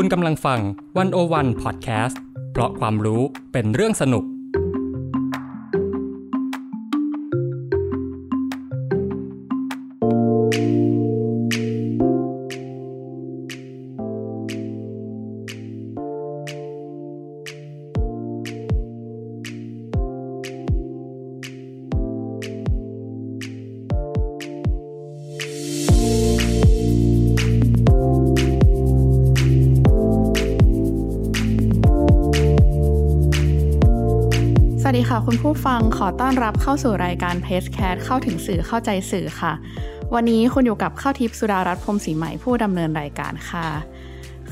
คุณกำลังฟังวันโอวันพอดแคสต์เพราะความรู้เป็นเรื่องสนุก ผู้ฟังขอต้อนรับเข้าสู่รายการเพจแคสเข้าถึงสื่อเข้าใจสื่อค่ะ วันนี้คุณอยู่กับข้าวทิพย์สุดารัตน์พรมศรีใหม่ผู้ดำเนินรายการค่ะ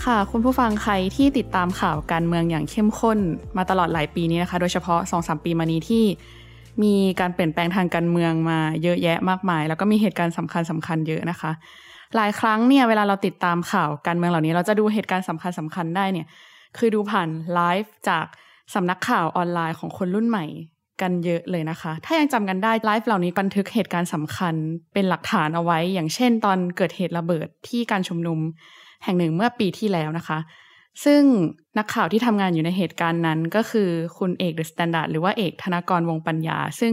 ค่ะคุณผู้ฟังใครที่ติดตามข่าวการเมืองอย่างเข้มข้นมาตลอดหลายปีนี้นะคะ โดยเฉพาะ2อสปีมานี้ที่มีการเปลี่ยนแปลงทางการเมืองมาเยอะแยะมากมาย แล้วก็มีเหตุการณ์สำคัญสำคัญเยอะนะคะ หลายครั้งเนี่ยเวลาเราติดตามข่าวการเมืองเหล่านี้ เราจะดูเหตุการณ์สำคัญสำคัญได้เนี่ยคือดูผ่านไลฟ์จากสำนักข่าวออนไลน์ของคนรุ่นใหม่ กันเยอะเลยนะคะ ถ้ายังจำกันได้ไลฟ์เหล่านี้บันทึกเหตุการณ์สำคัญเป็นหลักฐานเอาไว้ อย่างเช่น ตอนเกิดเหตุระเบิดที่การชุมนุมแห่งหนึ่งเมื่อปีที่แล้วนะคะ ซึ่งนักข่าวที่ทำงานอยู่ในเหตุการณ์นั้นก็คือคุณเอก The Standard หรือว่าเอกธนากรวงปัญญา ซึ่ง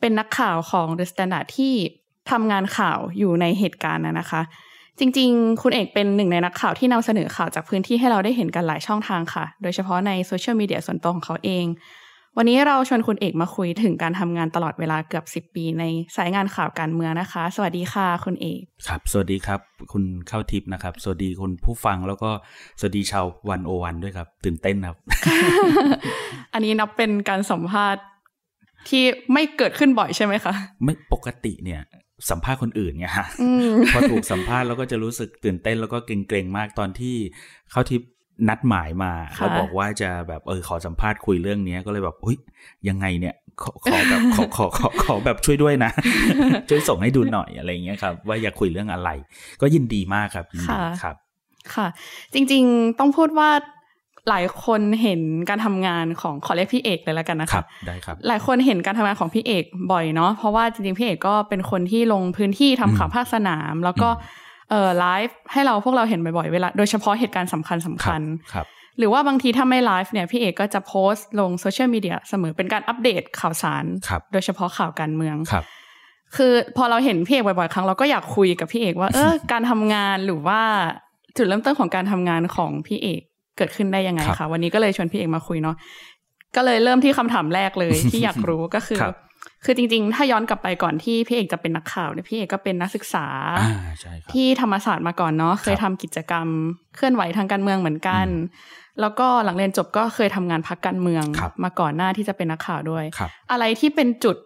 เป็นนักข่าวของ The Standard ที่ทำงานข่าวอยู่ในเหตุการณ์นั้นนะคะจริงๆ คุณเอกเป็นหนึ่งในนักข่าวที่นำเสนอข่าวจากพื้นที่ให้เราได้เห็นกันหลายช่องทางค่ะ โดยเฉพาะในโซเชียลมีเดียส่วนตัวของเขาเอง วันนี้เราชวนคุณเอกมาคุยถึงการทำงานตลอดเวลาเกือบสิบปีในสายงานข่าวการเมืองนะคะ สวัสดีค่ะคุณเอก ครับ สวัสดีครับ คุณเข้าทิพย์นะครับ สวัสดีคุณผู้ฟังแล้วก็สวัสดีชาววันโอวันด้วยครับ ตื่นเต้นครับ อันนี้นับเป็นการสัมภาษณ์ที่ไม่เกิดขึ้นบ่อยใช่ไหมคะ ไม่ปกติเนี่ยสัมภาษณ์คนอื่นเนี่ยฮะพอถูกสัมภาษณ์แล้วก็จะรู้สึกตื่นเต้นแล้วก็เกรงๆมากตอนที่เข้าทิพย์ นัดหมายมาแล้วบอกว่าจะแบบเออขอสัมภาษณ์คุยเรื่องนี้ก็เลยแบบอุ้ยยังไงเนี่ยขอขอแบบขอขอขอขอแบบช่วยด้วยนะ ช่วยส่งให้ดูหน่อยอะไรเงี้ยครับ ว่าอยากคุยเรื่องอะไร ก็ยินดีมากครับค่ะครับ ค่ะ จริง ๆ ต้องพูดว่าหลายคนเห็นการทำงานของขอเรียกพี่เอกเลยแล้วกันนะคะครับได้ครับ หลายคนเห็นการทำงานของพี่เอกบ่อยเนาะเพราะว่าจริงๆพี่เอกก็เป็นคนที่ลงพื้นที่ทำข่าวภาคสนาม แล้วก็ เอ่อไลฟ์ให้เราพวกเราเห็นบ่อยๆเวลา โดยเฉพาะเหตุการณ์สำคัญสำคัญครับหรือว่าบางทีถ้าไม่ไลฟ์เนี่ยพี่เอกก็จะโพสต์ลงโซเชียลมีเดียเสมอเป็นการอัปเดตข่าวสารโดยเฉพาะข่าวการเมืองครับคือพอเราเห็นพี่เอกบ่อยๆครั้งเราก็อยากคุยกับพี่เอกว่า เออการทำงานหรือว่าจุดเริ่มต้นของการทำงานของพี่เอกเกิดขึ้นได้ยังไงคะวันนี้ก็เลยชวนพี่เอกมาคุยเนาะก็เลยเริ่มที่คำถามแรกเลยที่อยากรู้ก็คือคื อจริงๆ ถ้าย้อนกลับไปก่อนที่พี่เอกจะเป็นนักข่าวเนี่ยพี่เอกก็เป็นนักศึกษาที่ธรรมศาสตร์มาก่อนเนาะเคยทำกิจกรรม เคลื่อนไหวทางการเมืองเหมือนกัน แล้วก็หลังเรียนจบก็เคยทำงานพักการเมืองมาก่อนหน้าที่จะเป็นนักข่าวด้วย อะไรที่เป็นจุด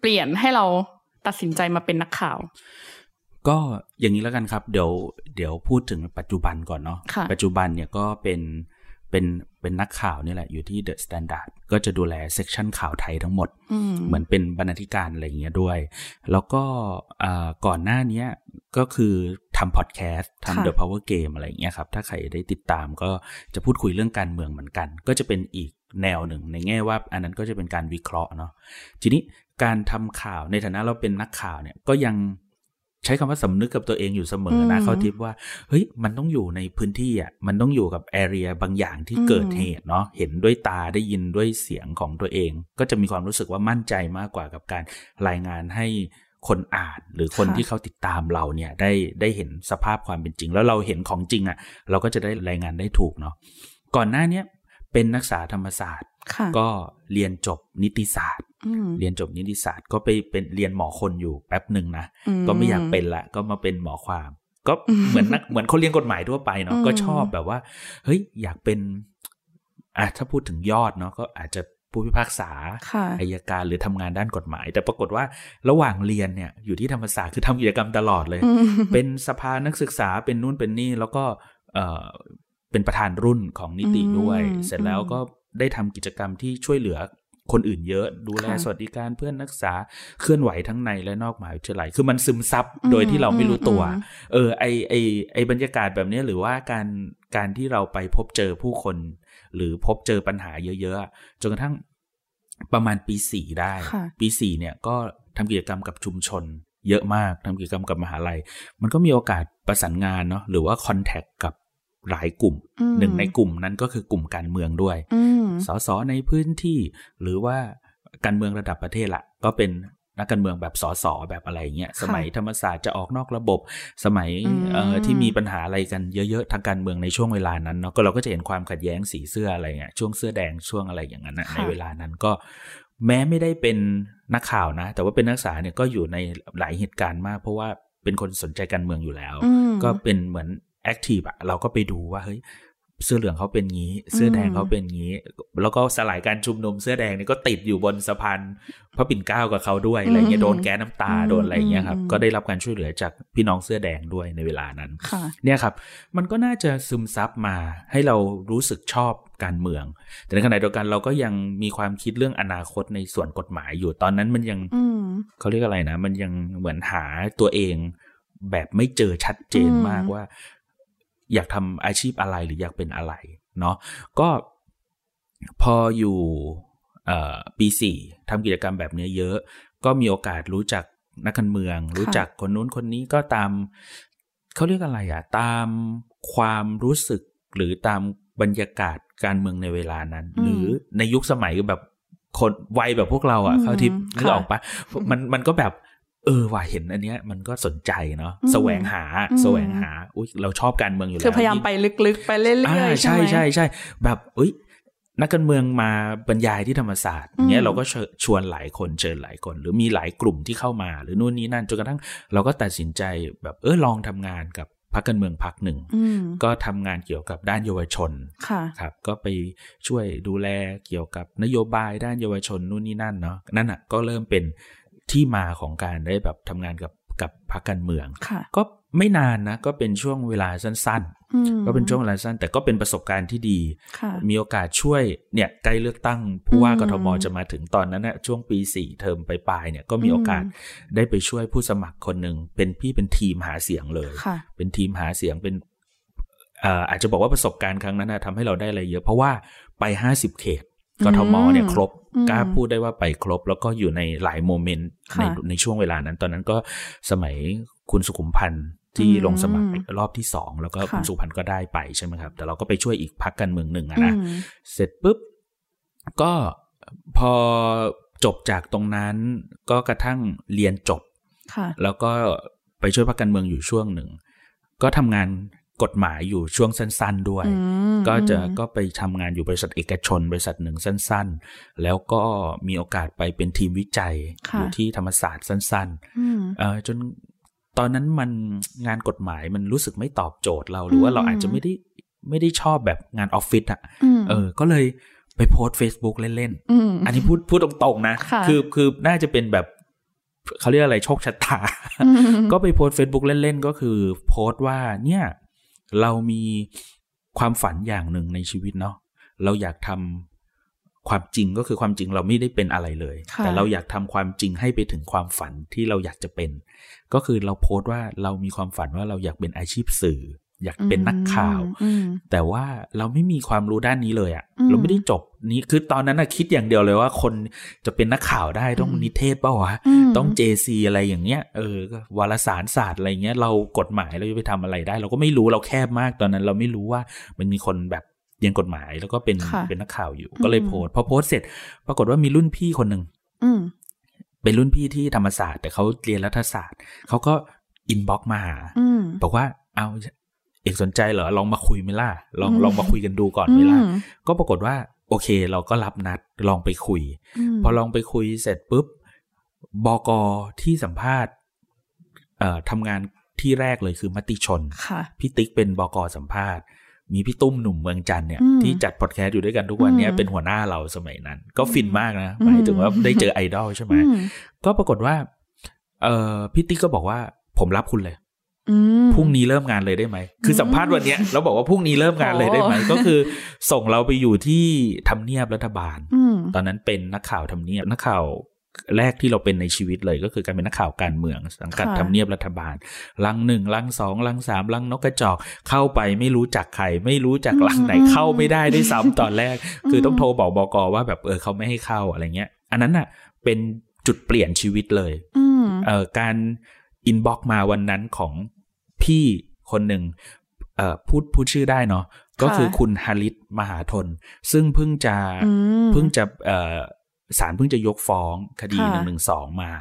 เปลี่ยนให้เราตัดสินใจมาเป็นนักข่าว ก็อย่างนี้แล้วกันครับ เดี๋ยวเดี๋ยวพูดถึงปัจจุบันก่อนเนาะปัจจุบันเนี่ยก็เป็น เป็นเป็นนักข่าวนี่แหละอยู่ที่ The Standard ก็จะดูแล section ข่าวไทยทั้งหมด เหมือนเป็นบรรณาธิการอะไรอย่างเงี้ยด้วย แล้วก็ก่อนหน้านี้ก็คือทำพอดแคสต์ทำ The Power Game อะไรอย่างเงี้ยครับ ถ้าใครได้ติดตามก็จะพูดคุยเรื่องการเมืองเหมือนกัน ก็จะเป็นอีกแนวหนึ่งในแง่ว่า อันนั้นก็จะเป็นการวิเคราะห์เนาะทีนี้การทำข่าวในฐานะเราเป็นนักข่าวเนี่ยก็ยัง ใช้คำว่าสำนึกกับตัวเองอยู่เสมอนะเขาทิพว่าเฮ้ยมันต้องอยู่ในพื้นที่อะมันต้องอยู่กับแอเรียบางอย่างที่เกิดเหตุเนาะเห็นด้วยตาได้ยินด้วยเสียงของตัวเอง ก็จะมีความรู้สึกว่ามั่นใจมากกว่ากับการรายงานให้คนอ่านหรือคนที่เขาติดตามเราเนี่ยได้ได้เห็นสภาพความเป็นจริง แล้วเราเห็นของจริงอะ่ะ เราก็จะได้รายงานได้ถูกเนาะก่อนหน้าเนี้ยเป็นนักศึกษาธรรมศาสตร์ ก็เรียนจบนิติศาสตร์ เรียนจบนิติศาสตร์ก็ไปเป็นเรียนหมอคนอยู่แป๊บหนึ่งนะ ก็ไม่อยากเป็นละ ก็มาเป็นหมอความ ก็เหมือนนักเหมือนคนเรียนกฎหมายทั่วไปเนาะก็ชอบแบบว่า เฮ้ยอยากเป็นอะถ้าพูดถึงยอดเนาะก็อาจจะผู้พิพากษาอายการหรือทำงานด้านกฎหมาย แต่ปรากฏว่าระหว่างเรียนเนี่ยอยู่ที่ธรรมศาสตร์คือทำกิจกรรมตลอดเลย เป็นสภานักศึกษาเป็นนู่นเป็นนี่แล้วก็เออเป็นประธานรุ่นของนิติด้วย เสร็จแล้วก็ ได้ทำกิจกรรมที่ช่วยเหลือคนอื่นเยอะดูแลสวัสดิการเพื่อนนักศึกษาเคลื่อนไหวทั้งในและนอกมหาวิทยาลัยคือมันซึมซับโดยที่เราไม่รู้ตัว เออไอไอไอบรรยากาศแบบนี้หรือว่าการการที่เราไปพบเจอผู้คน หรือพบเจอปัญหาเยอะๆจนกระทั่งประมาณปีสี่ได้ ปีสี่เนี่ยก็ทำกิจกรรมกับชุมชนเยอะมากทำกิจกรรมกับมหาลัย มันก็มีโอกาสประสานงานเนาะหรือว่าคอนแทคกับ หลายกลุ่ม หนึ่งในกลุ่มนั้นก็คือกลุ่มการเมืองด้วยสสในพื้นที่ หรือว่าการเมืองระดับประเทศละก็เป็นนักการเมืองแบบสสแบบอะไรเงี้ยสมัยธรรมศาสตร์จะออกนอกระบบ สมัยเอ่อที่มีปัญหาอะไรกันเยอะๆทางการเมืองในช่วงเวลานั้นเนาะก็เราก็จะเห็นความขัดแย้งสีเสื้ออะไรเงี้ยช่วงเสื้อแดงช่วงอะไรอย่างนั้นในเวลานั้นก็แม้ไม่ได้เป็นนักข่าวนะ แต่ว่าเป็นนักศึกษาเนี่ยก็อยู่ในหลายเหตุการณ์มาก เพราะว่าเป็นคนสนใจการเมืองอยู่แล้ว ก็เป็นเหมือน แอคทีฟอะเราก็ไปดูว่าเฮ้ยเสื้อเหลืองเขาเป็นงี้ เสื้อแดงเขาเป็นงี้ แล้วก็สลายการชุมนุมเสื้อแดงนี่ก็ติดอยู่บนสะพานพระปิ่นเกล้ากับเขาด้วยอะไรเงี้ยโดนแก๊สน้ำตาโดนอะไรเงี้ยครับก็ได้รับการช่วยเหลือจากพี่น้องเสื้อแดงด้วยในเวลานั้นเนี่ยครับ มันก็น่าจะซึมซับมาให้เรารู้สึกชอบการเมือง แต่ในขณะเดียวกันเราก็ยังมีความคิดเรื่องอนาคตในส่วนกฎหมายอยู่ตอนนั้นมันยังเขาเรียกอะไรนะ มันยังเหมือนหาตัวเองแบบไม่เจอชัดเจนมากว่า อยากทำอาชีพอะไรหรืออยากเป็นอะไรเนาะก็พออยู่ปีสี่ทำกิจกรรมแบบนี้เยอะ ก็มีโอกาสรู้จักนักการเมือง รู้จักคนนู้นคนนี้ก็ตามเขาเรียกอะไรอะตามความรู้สึกหรือตามบรรยากาศการเมืองในเวลานั้น หรือในยุคสมัยแบบคนวัยแบบพวกเราอะ่ะเขาทิพย์นึกออกปะมันมันก็แบบ เออว่าเห็นอันเนี้ยมันก็สนใจเนาะแสวงหาแสวงหาอุ้ยเราชอบการเมืองอยู่แล้วคือพยายามไปลึกๆ ไปเรื่อยๆใช่ใช่ใช่แบบอุ้ยนักการเมืองมาบรรยายที่ธรรมศาสตร์เงี้ยเราก็ชวนหลายคนเชิญหลายคน หรือมีหลายกลุ่มที่เข้ามา หรือนู่นนี่นั่นจนกระทั่งเราก็ตัดสินใจแบบเออลองทำงานกับพรรคการเมืองพรรคหนึ่งก็ทำงานเกี่ยวกับด้านเยาวชนครับ ก็ไปช่วยดูแลเกี่ยวกับนโยบายด้านเยาวชนนู่นนี่นั่นเนาะนั่นอะก็เริ่มเป็น ที่มาของการได้แบบทำงานกับกับพรรคการเมืองก็ไม่นานนะก็เป็นช่วงเวลาสั้นๆ ก็เป็นช่วงเวลาสั้น แต่ก็เป็นประสบการณ์ที่ดี มีโอกาสช่วยเนี่ยใกล้เลือกตั้งผู้ว่ากทมจะมาถึงตอนนั้นนะช่วงปีสี่เทอมไปปลายเนี่ยก็มีโอกาสได้ไปช่วยผู้สมัครคนหนึ่งเป็นพี่เป็นทีมหาเสียงเลย เป็นทีมหาเสียงเป็นอาจจะบอกว่าประสบการณ์ครั้งนั้นนะทำให้เราได้อะไรเยอะ เพราะว่าไปห้าสิบเขต กทมเนี่ยครบกล้าพูดได้ว่าไปครบ แล้วก็อยู่ในหลายโมเมนต์ในในช่วงเวลานั้น ตอนนั้นก็สมัยคุณสุขุมพันธ์ที่ลงสมัครรอบที่สองแล้วก็คุณสุพันธ์ก็ได้ไปใช่ไหมครับ แต่เราก็ไปช่วยอีกพักการเมืองหนึ่งนะเสร็จปุ๊บ ก็พอจบจากตรงนั้นก็กระทั่งเรียนจบแล้วก็ไปช่วยพักการเมืองอยู่ช่วงหนึ่ง ก็ทำงาน กฎหมายอยู่ช่วงสั้น ๆ ด้วย ก็จะก็ไปทำงานอยู่บริษัทเอกชน บริษัทหนึ่งสั้น ๆ แล้วก็มีโอกาสไปเป็นทีมวิจัยอยู่ที่ธรรมศาสตร์สั้นๆจนตอนนั้นมันงานกฎหมายมันรู้สึกไม่ตอบโจทย์เราหรือว่าเราอาจจะไม่ได้ไม่ได้ชอบแบบงานออฟฟิศอะเออ ก็เลยไปโพสต์ Facebook เล่นๆ อันนี้พูดพูดตรงๆนะ คือคือน่าจะเป็นแบบเขาเรียกอะไรโชคชะตา ก็ไปโพสต์ Facebook เล่นๆ ก็คือโพสต์ว่าเนี่ย เรามีความฝันอย่างหนึ่งในชีวิตเนาะเราอยากทำความจริงก็คือความจริงเราไม่ได้เป็นอะไรเลย แต่เราอยากทำความจริงให้ไปถึงความฝันที่เราอยากจะเป็น ก็คือเราโพสต์ว่าเรามีความฝันว่าเราอยากเป็นอาชีพสื่อ อยากเป็นนักข่าว แต่ว่าเราไม่มีความรู้ด้านนี้เลยอะ่ะ เราไม่ได้จบนี้คือตอนนั้นคิดอย่างเดียวเลยว่าคนจะเป็นนักข่าวได้ต้องนิเทศเปล่าวะต้องเจซีอะไรอย่างเงี้ยเออวารสารศาสตร์อะไรเงี้ยเรากฎหมายเราจะไปทำอะไรได้ เราก็ไม่รู้เราแคบมากตอนนั้น เราไม่รู้ว่ามันมีคนแบบเรียนกฎหมายแล้วก็เป็นเป็นนักข่าวอยู่ ก็เลยโพสพอโพสเสร็จ ปรากฏว่ามีรุ่นพี่คนหนึ่งเป็นรุ่นพี่ที่ธรรมศาสตร์ แต่เขาเรียนรัฐศาสตร์เขาก็ inbox มาหาบอกว่าเอา เอกสนใจเหรอลองมาคุยไหมล่ะลองลองมาคุยกันดูก่อนไหมล่ะก็ปรากฏว่าโอเค เราก็รับนัดลองไปคุย พอลองไปคุยเสร็จปุ๊บบอกอที่สัมภาษณ์เอ่อทำงานที่แรกเลยคือมติชนพี่ติ๊กเป็นบอกอสัมภาษณ์มีพี่ตุ้มหนุ่มเมืองจันท์เนี่ยที่จัดพอดแคสต์อยู่ด้วยกันทุกวันนี้เป็นหัวหน้าเราสมัยนั้น ก็ฟินมากนะหมายถึงว่าได้เจอไอดอลใช่ไหมก็ปรากฏว่า เออพี่ติ๊กก็บอกว่าผมรับคุณเลย พรุ่งนี้เริ่มงานเลยได้ไหม คือสัมภาษณ์วันนี้เราบอกว่าพรุ่งนี้เริ่มงานเลยได้ไหม ก็คือส่งเราไปอยู่ที่ทำเนียบรัฐบาล ตอนนั้นเป็นนักข่าวทำเนียบนักข่าวแรกที่เราเป็นในชีวิตเลยก็คือการเป็นนักข่าวการเมือง สังกัดทำเนียบรัฐบาล ลังหนึ่งลังสองลังสามลังนกกระจอก เข้าไปไม่รู้จักใคร ไม่รู้จักลังไหนเข้าไม่ได้ด้วยซ้ำตอนแรก คือต้องโทรบอกบอกว่าแบบเออเขาไม่ให้เข้าอะไรเงี้ย อันนั้นอะเป็นจุดเปลี่ยนชีวิตเลยเออการ inbox มาวันนั้นของพี่คนหนึ่งเอ่อพูดพูดชื่อได้เนาะก็คือคุณหฤษฎ์ มหาทน ซึ่งเพิ่งจะเพิ่งจะเอ่อศาลเพิ่งจะยกฟ้องคดีหนึ่งหนึ่งสองมา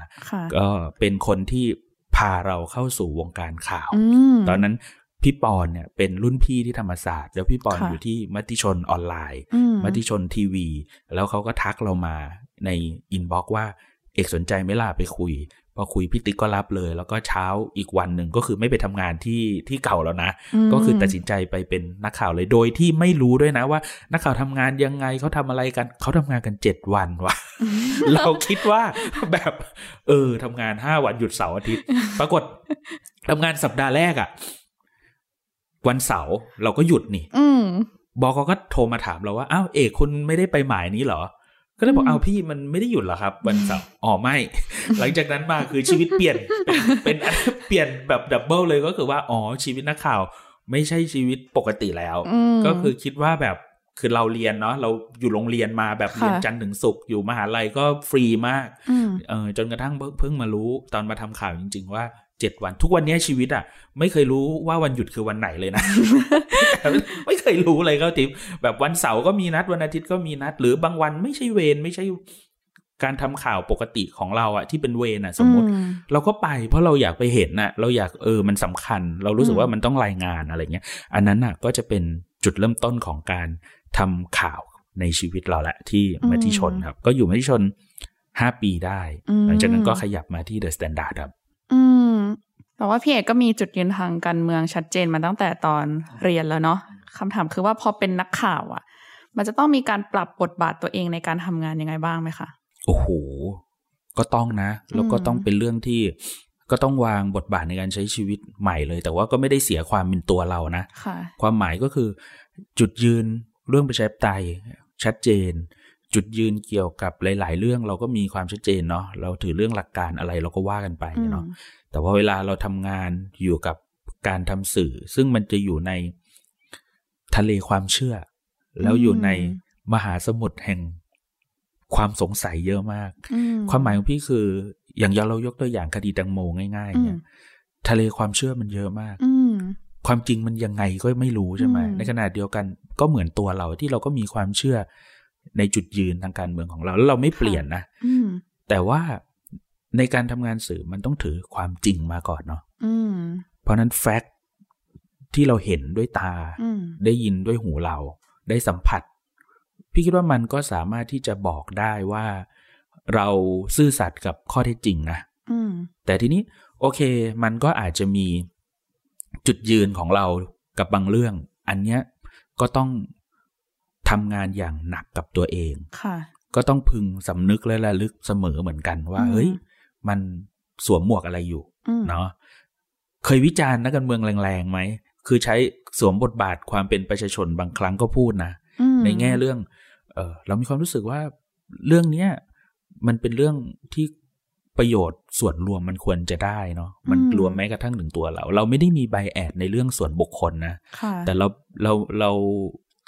ก็เป็นคนที่พาเราเข้าสู่วงการข่าว ตอนนั้นพี่ปอนเนี่ยเป็นรุ่นพี่ที่ธรรมศาสตร์ แล้วพี่ปอนอยู่ที่มติชนออนไลน์ มติชนทีวี แล้วเขาก็ทักเรามาในอินบ็อกว่าเอกสนใจไม่ล่ะไปคุย พอคุยพี่ติ๊กก็รับเลย แล้วก็เช้าอีกวันหนึ่งก็คือไม่ไปทำงานที่ที่เก่าแล้วนะ ก็คือตัดสินใจไปเป็นนักข่าวเลยโดยที่ไม่รู้ด้วยนะว่า นักข่าวทำงานยังไงเขาทำอะไรกันเขาทำงานกันเจ็ดวันวะเราคิดว่าแบบ เออทำงานห้าวันหยุดเสาร์อาทิตย์ ปรากฏทำงานสัปดาห์แรกอะ่ะ วันเสาร์เราก็หยุดนี่บอกอก็โทรมาถามเราว่าอ้าวเอกคุณไม่ได้ไปหมายนี้เหรอ ก็เลยบอกอ้าวพี่มันไม่ได้หยุดหรอครับ วันเสาร์อ๋อไม่ หลังจากนั้นมาคือชีวิตเปลี่ยนเป็นเปลี่ยนแบบ double เลยก็คือว่าอ๋อชีวิตนักข่าว ไม่ใช่ชีวิตปกติแล้ว ก็คือคิดว่าแบบคือเราเรียนเนาะเราอยู่โรงเรียนมาแบบเรียนจันทร์ถึงศุกร์อยู่มหาลัยก็ฟรีมากเออจนกระทั่งเพิ่งมารู้ตอนมาทำข่าวจริง ๆ ว่า เจ็ดวัน ทุกวันนี้ชีวิตอะ ไม่เคยรู้ว่าวันหยุดคือวันไหนเลยนะ ไม่เคยรู้เลยก็ทิปแบบวันเสาร์ก็มีนัดวันอาทิตย์ก็มีนัด หรือบางวันไม่ใช่เวรไม่ใช่การทำข่าวปกติของเราอะที่เป็นเวรอะสมมติ เราก็ไปเพราะเราอยากไปเห็นน่ะ เราอยากเออมันสำคัญ เรารู้สึกว่ามันต้องรายงานอะไรเงี้ย อันนั้นน่ะก็จะเป็นจุดเริ่มต้นของการทำข่าวในชีวิตเราแหละที่มาที่ชนครับ ก็อยู่มาที่ชนห้าปีได้ หลังจากนั้นก็ขยับมาที่เดอะสแตนดาร์ดครับ แต่ว่าพี่เอกก็มีจุดยืนทางการเมืองชัดเจนมาตั้งแต่ตอนเรียนแล้วเนาะคำถามคือว่าพอเป็นนักข่าวอะ่ะ มันจะต้องมีการปรับบทบาทตัวเองในการทำงานยังไงบ้างไหมคะโอ้โห ก็ต้องนะ แล้วก็ต้องเป็นเรื่องที่ก็ต้องวางบทบาทในการใช้ชีวิตใหม่เลย แต่ว่าก็ไม่ได้เสียความเป็นตัวเรานะะความหมายก็คือจุดยืนเรื่องประชาธิปไตยชัดเจน จุดยืนเกี่ยวกับหลาย ๆ เรื่องเราก็มีความชัดเจนเนาะเราถือเรื่องหลักการอะไรเราก็ว่ากันไปเนาะแต่ว่าเวลาเราทำงานอยู่กับการทำสื่อ ซึ่งมันจะอยู่ในทะเลความเชื่อ แล้วอยู่ในมหาสมุทรแห่งความสงสัยเยอะมาก ความหมายของพี่คืออย่างเรายกตัวอย่างคดีดังโมง่าย ๆ เนี่ย ทะเลความเชื่อมันเยอะมากความจริงมันยังไงก็ไม่รู้ใช่ไหมในขณะเดียวกันก็เหมือนตัวเราที่เราก็มีความเชื่อ ในจุดยืนทางการเมืองของเรา แล้วเราไม่เปลี่ยนนะแต่ว่าในการทำงานสื่อมันต้องถือความจริงมาก่อนเนาะเพราะนั้นแฟกต์ที่เราเห็นด้วยตา ได้ยินด้วยหูเรา ได้สัมผัส พี่คิดว่ามันก็สามารถที่จะบอกได้ว่า เราซื่อสัตย์กับข้อเท็จจริงนะแต่ทีนี้ โอเค มันก็อาจจะมีจุดยืนของเรากับบางเรื่อง อันเนี้ยก็ต้อง ทำงานอย่างหนักกับตัวเองก็ต้องพึงสำนึกและระลึกเสมอเหมือนกันว่าเฮ้ย มันสวมหมวกอะไรอยู่เนาะเคยวิจารณ์นักการเมืองแรงๆไหมคือใช้สวมบทบาทความเป็นประชาชนบางครั้งก็พูดนะในแง่เรื่อง เออเรามีความรู้สึกว่าเรื่องเนี้ยมันเป็นเรื่องที่ประโยชน์ส่วนรวมมันควรจะได้เนาะมันรวมแม้กระทั่งถึงตัวเรา เราไม่ได้มีใบแอดในเรื่องส่วนบุคคลนะ แต่เราเราเรา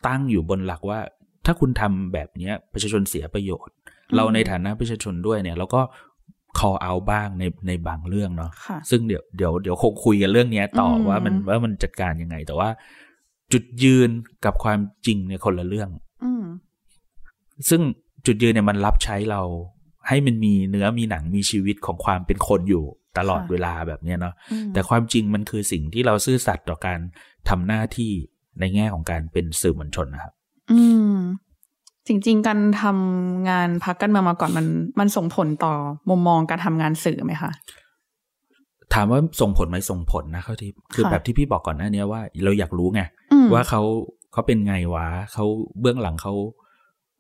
ตั้งอยู่บนหลักว่า ถ้าคุณทำแบบเนี้ยประชาชนเสียประโยชน์ เราในฐานะประชาชนด้วยเนี่ยเราก็ call out บ้างในในบางเรื่องเนาะซึ่งเดี๋ยวเดี๋ยวเดี๋ยวคงคุยกันเรื่องนี้ต่อว่ามันว่ามันจัดการยังไง แต่ว่า จุดยืนกับความจริงเนี่ยคนละเรื่องซึ่งจุดยืนเนี่ยมันรับใช้เรา ให้มันมีเนื้อมีหนังมีชีวิตของความเป็นคนอยู่ตลอดเวลาแบบนี้เนาะแต่ความจริงมันคือสิ่งที่เราซื่อสัตย์ต่อการทำหน้าที่ ในแง่ของการเป็นสื่อมวลชนนะครับ อืม จริง ๆ การทำงานพักกันเมืองมาก่อนมัน มันส่งผลต่อมุมมองการทำงานสื่อไหมคะถามว่าส่งผลไหมส่งผลนะเขาที่คือแบบที่พี่บอกก่อนหน้านี้ว่า เราอยากรู้ไงว่าเขาเขาเป็นไงวะเขาเบื้องหลังเขา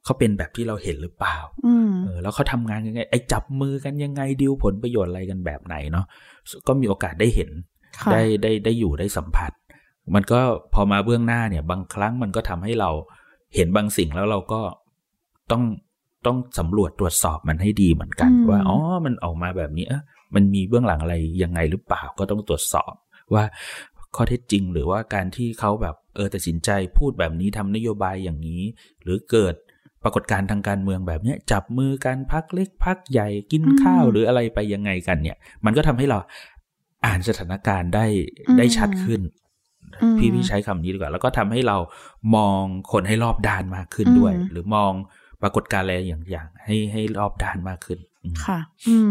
เขาเป็นแบบที่เราเห็นหรือเปล่าเออแล้วเขาทำงานยังไง ไอ้จับมือกันยังไงดิวผลประโยชน์อะไรกันแบบไหนเนาะก็มีโอกาสได้เห็น ได้ได้ได้อยู่ได้สัมผัส มันก็พอมาเบื้องหน้าเนี่ย บางครั้งมันก็ทำให้เราเห็นบางสิ่งแล้วเราก็ต้องต้องสำรวจตรวจสอบมันให้ดีเหมือนกัน ว่าอ๋อมันออกมาแบบนี้เออมันมีเบื้องหลังอะไรยังไงหรือเปล่าก็ต้องตรวจสอบว่าข้อเท็จจริงหรือว่าการที่เขาแบบเออตัดสินใจพูดแบบนี้ทำนโยบายอย่างนี้ หรือเกิดปรากฏการณ์ทางการเมืองแบบเนี้ยจับมือกันพักเล็กพักใหญ่กินข้าวหรืออะไรไปยังไงกันเนี่ย มันก็ทำให้เราอ่านสถานการณ์ได้ได้ชัดขึ้น พี่พี่ใช้คำนี้ดีกว่า แล้วก็ทำให้เรามองคนให้รอบด้านมากขึ้นด้วย หรือมองปรากฏการณ์อะไรอย่างอย่างให้ให้รอบด้านมากขึ้น ค่ะ อืม